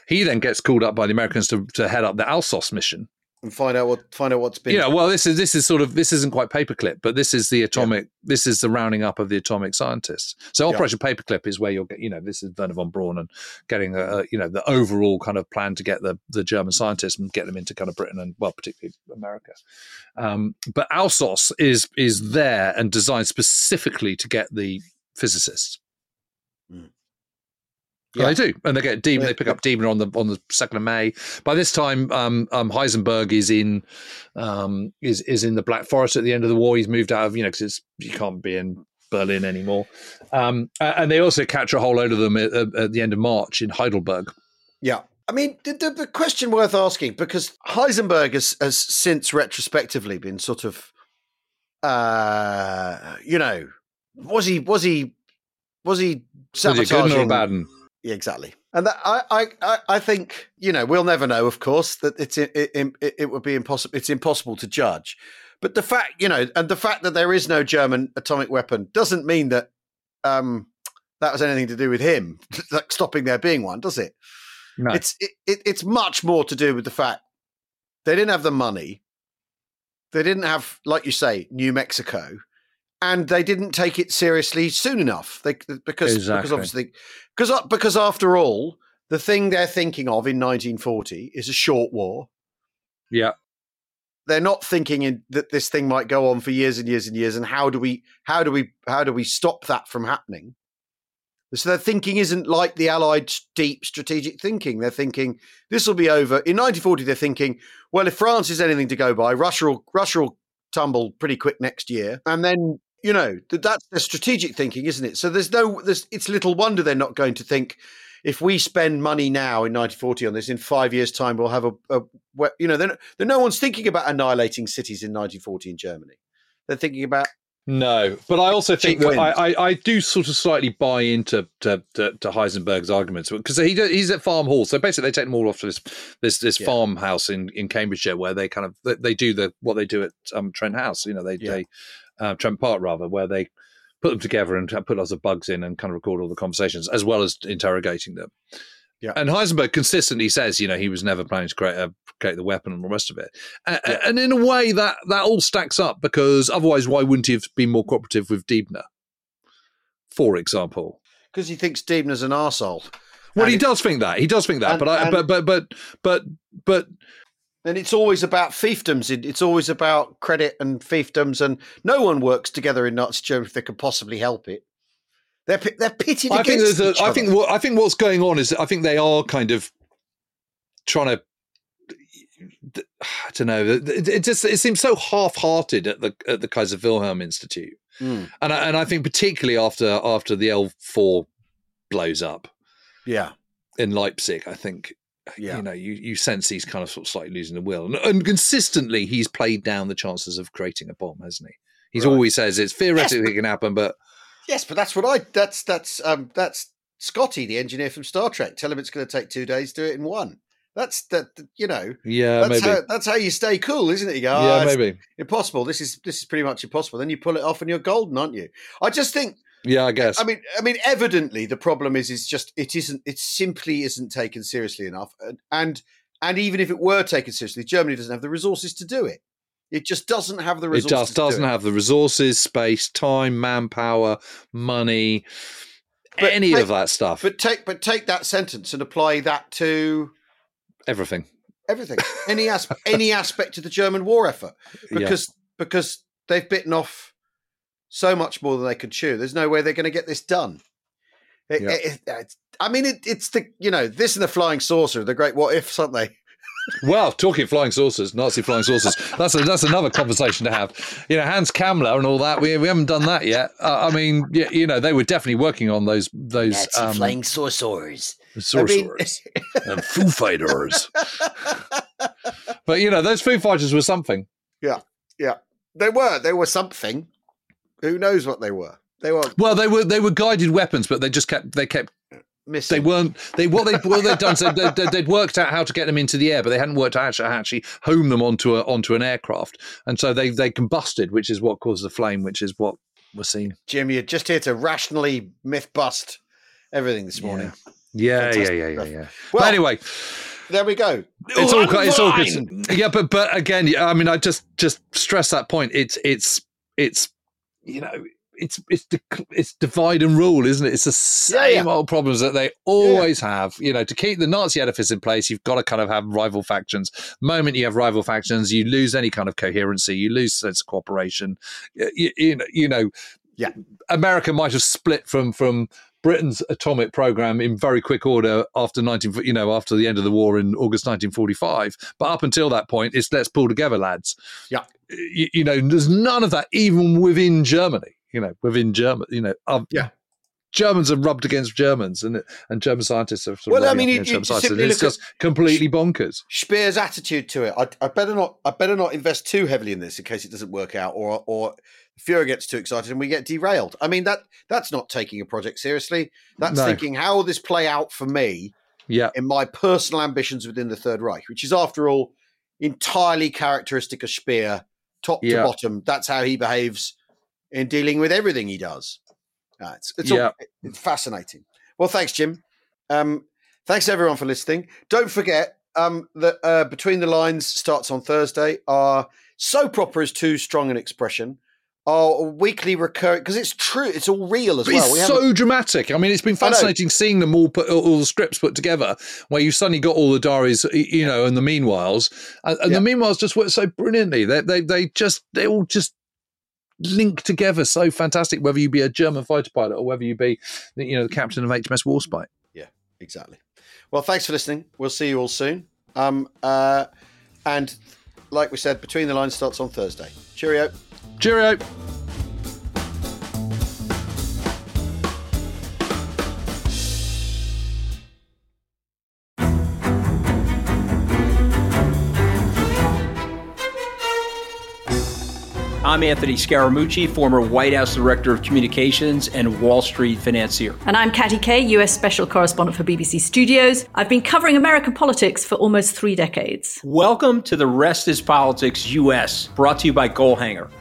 He then gets called up by the Americans to, to head up the Alsos mission. And find out what find out what's been. Yeah, well, this is this is sort of this isn't quite paperclip, but this is the atomic. This is the rounding up of the atomic scientists. So Yeah. Operation Paperclip is where you'll get, you know, this is Wernher von Braun and getting, a, you know, the overall kind of plan to get the the German scientists and get them into kind of Britain and well, particularly America. Um, but Alsos is is there and designed specifically to get the physicists. Yeah. They do, and they get. Yeah. They pick up Diebner on the on the second of May. By this time, um, um, Heisenberg is in um, is is in the Black Forest at the end of the war. He's moved out of you know because you can't be in Berlin anymore. Um, and they also catch a whole load of them at, at the end of March in Heidelberg. Yeah. I mean, the, the, the question worth asking because Heisenberg has, has since retrospectively been sort of, uh, you know, was he was he was he Was it good or sabotaging? bad? un? Yeah, exactly. And that, I, I, I, think you know we'll never know. Of course, that it's it, it, it, it would be impossible. It's impossible to judge. But the fact, you know, and the fact that there is no German atomic weapon doesn't mean that um, that has anything to do with him like stopping there being one, does it? No. It's it, it, it's much more to do with the fact they didn't have the money. They didn't have, like you say, New Mexico, and they didn't take it seriously soon enough. They because because obviously because because after all, the thing they're thinking of in 1940 is a short war. Yeah, They're not thinking in, that this thing might go on for years and years and years. And how do we how do we how do we stop that from happening? So their thinking isn't like the Allied deep strategic thinking. They're thinking this will be over in 1940. They're thinking, well, if France is anything to go by, Russia will Russia will tumble pretty quick next year, and then you know th- that's their strategic thinking, isn't it? So there's no, there's it's little wonder they're not going to think if we spend money now in 1940 on this, in five years' time we'll have a, a you know, then no one's thinking about annihilating cities in 1940 in Germany. They're thinking about No, but I also think that. I, I, I do sort of slightly buy into to, to, to Heisenberg's arguments because he he's at Farm Hall, so basically they take them all off to this this this Yeah. farmhouse in, in Cambridgeshire where they kind of they, they do the what they do at um, Trent House, you know, they Yeah. they uh, Trent Park rather, where they put them together and put lots of bugs in and kind of record all the conversations as well as interrogating them. Yeah. And Heisenberg consistently says, you know, he was never planning to create create the weapon and the rest of it. Yeah. And in a way, that that all stacks up because otherwise, why wouldn't he have been more cooperative with Diebner, for example? Because he thinks Diebner's an arsehole. Well, And he does think that. He does think that. and- but, I, and- but but but but but And it's always about fiefdoms. It's always about credit and fiefdoms, and no one works together in Nazi Germany if they can possibly help it. They're they're pitted I think against a. each I think what I think what's going on is I think they are kind of trying to. I don't know. It, it just it seems so half-hearted at the at the Kaiser Wilhelm Institute, Mm, and I, and I think particularly after after the L four blows up yeah, in Leipzig, I think Yeah. you know you you sense he's kind of sort of slightly losing the will, and, and consistently he's played down the chances of creating a bomb, hasn't he? He's Right. always says it's theoretically but- can happen, but yes, but that's what I. That's that's um that's Scotty, the engineer from Star Trek. Tell him it's going to take two days, do it in one. That's that. You know, yeah, that's maybe. how that's how you stay cool, isn't it? You go, yeah, "Oh, it's maybe. impossible. This is this is pretty much impossible. Then you pull it off and you're golden, aren't you? I just think Yeah, I guess. I mean, I mean, evidently the problem is, is just it isn't. It simply isn't taken seriously enough, and and, and even if it were taken seriously, Germany doesn't have the resources to do it. It just doesn't have the resources. it just to do doesn't it. have the resources, space, time, manpower, money, But any take- of that stuff. But take but take that sentence and apply that to everything. everything, any as, any aspect of the German war effort, Yeah. because because they've bitten off so much more than they could chew. There's no way they're going to get this done. It- Yeah. it- it- I mean, it, it's the you know this and the flying saucer, the great what ifs, aren't they? Well, talking flying saucers, Nazi flying saucers, that's a, that's another conversation to have. You know, Hans Kammler and all that. We, we haven't done that yet. Uh, I mean, you, you know, they were definitely working on those those um, flying saucers. sorcerers and Foo Fighters. but you know, those Foo Fighters were something. Yeah, yeah, they were. They were something. Who knows what they were? They were Well, they were they were guided weapons, but they just kept they kept missing. they weren't they what they what they'd done so they, they'd worked out how to get them into the air but they hadn't worked out how to actually home them onto a onto an aircraft. And so they they combusted which is what caused the flame which is what we're seeing Jim, you're just here to rationally myth bust everything this morning. yeah. Yeah Fantastic yeah yeah. Yeah Well, but anyway. There we go. it's all it's all good. Yeah but but again i mean i just just stress that point. It's it's it's you know it's it's it's divide and rule, isn't it? It's the same yeah. old problems that they always have. You know, to keep the Nazi edifice in place, you've got to kind of have rival factions. The moment you have rival factions, you lose any kind of coherency, you lose sense of cooperation. You, you know, you know, Yeah. America might have split from from Britain's atomic program in very quick order after 19 you know after the end of the war in August 1945 but up until that point it's let's pull together lads Yeah. You, you know there's none of that even within Germany you know within Germany you know um, Yeah. Germans are rubbed against Germans and and German scientists of Well, I mean, you- you it's just completely bonkers Speer's attitude to it. I, I better not. I better not invest too heavily in this in case it doesn't work out, or or Fuhrer gets too excited and we get derailed. I mean that that's not taking a project seriously. That's No. thinking how will this play out for me yeah in my personal ambitions within the Third Reich, which is after all entirely characteristic of Speer, top Yeah. to bottom. That's how he behaves in dealing with everything he does. Uh, it's it's, Yeah. all, it's fascinating. Well, thanks, Jim. Um, thanks everyone for listening. Don't forget um, that uh, Between the Lines starts on Thursday. Our so proper is too strong an expression. Our weekly recurring because it's true. It's all real as But well. It's haven't- so dramatic. I mean, it's been fascinating seeing them all put all the scripts put together, where you suddenly got all the diaries, you know, and the meanwhiles, and, and Yeah. the meanwhiles just work so brilliantly. They they they just they all just link together so fantastic. Whether you be a German fighter pilot or whether you be, you know, the captain of HMS Warspite. Yeah, exactly. Well, thanks for listening. We'll see you all soon. Um, uh, and like we said, Between the Lines starts on Thursday. Cheerio. Cheerio. I'm Anthony Scaramucci, former White House Director of Communications and Wall Street financier. And I'm Katty Kay, US Special Correspondent for BBC Studios. I've been covering American politics for almost three decades. Welcome to The Rest is Politics US, brought to you by Goalhanger.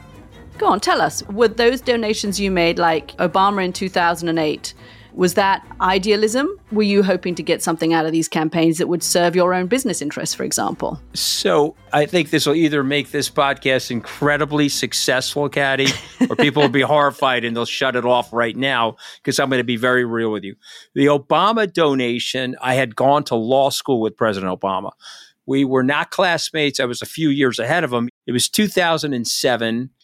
Go on, tell us. Were those donations you made, like Obama in 2008, was that idealism? Were you hoping to get something out of these campaigns that would serve your own business interests, for example? So I think this will either make this podcast incredibly successful, Katty, or people will be horrified and they'll shut it off right now because I'm going to be very real with you. The Obama donation, I had gone to law school with President Obama. We were not classmates. I was a few years ahead of him. It was 2007.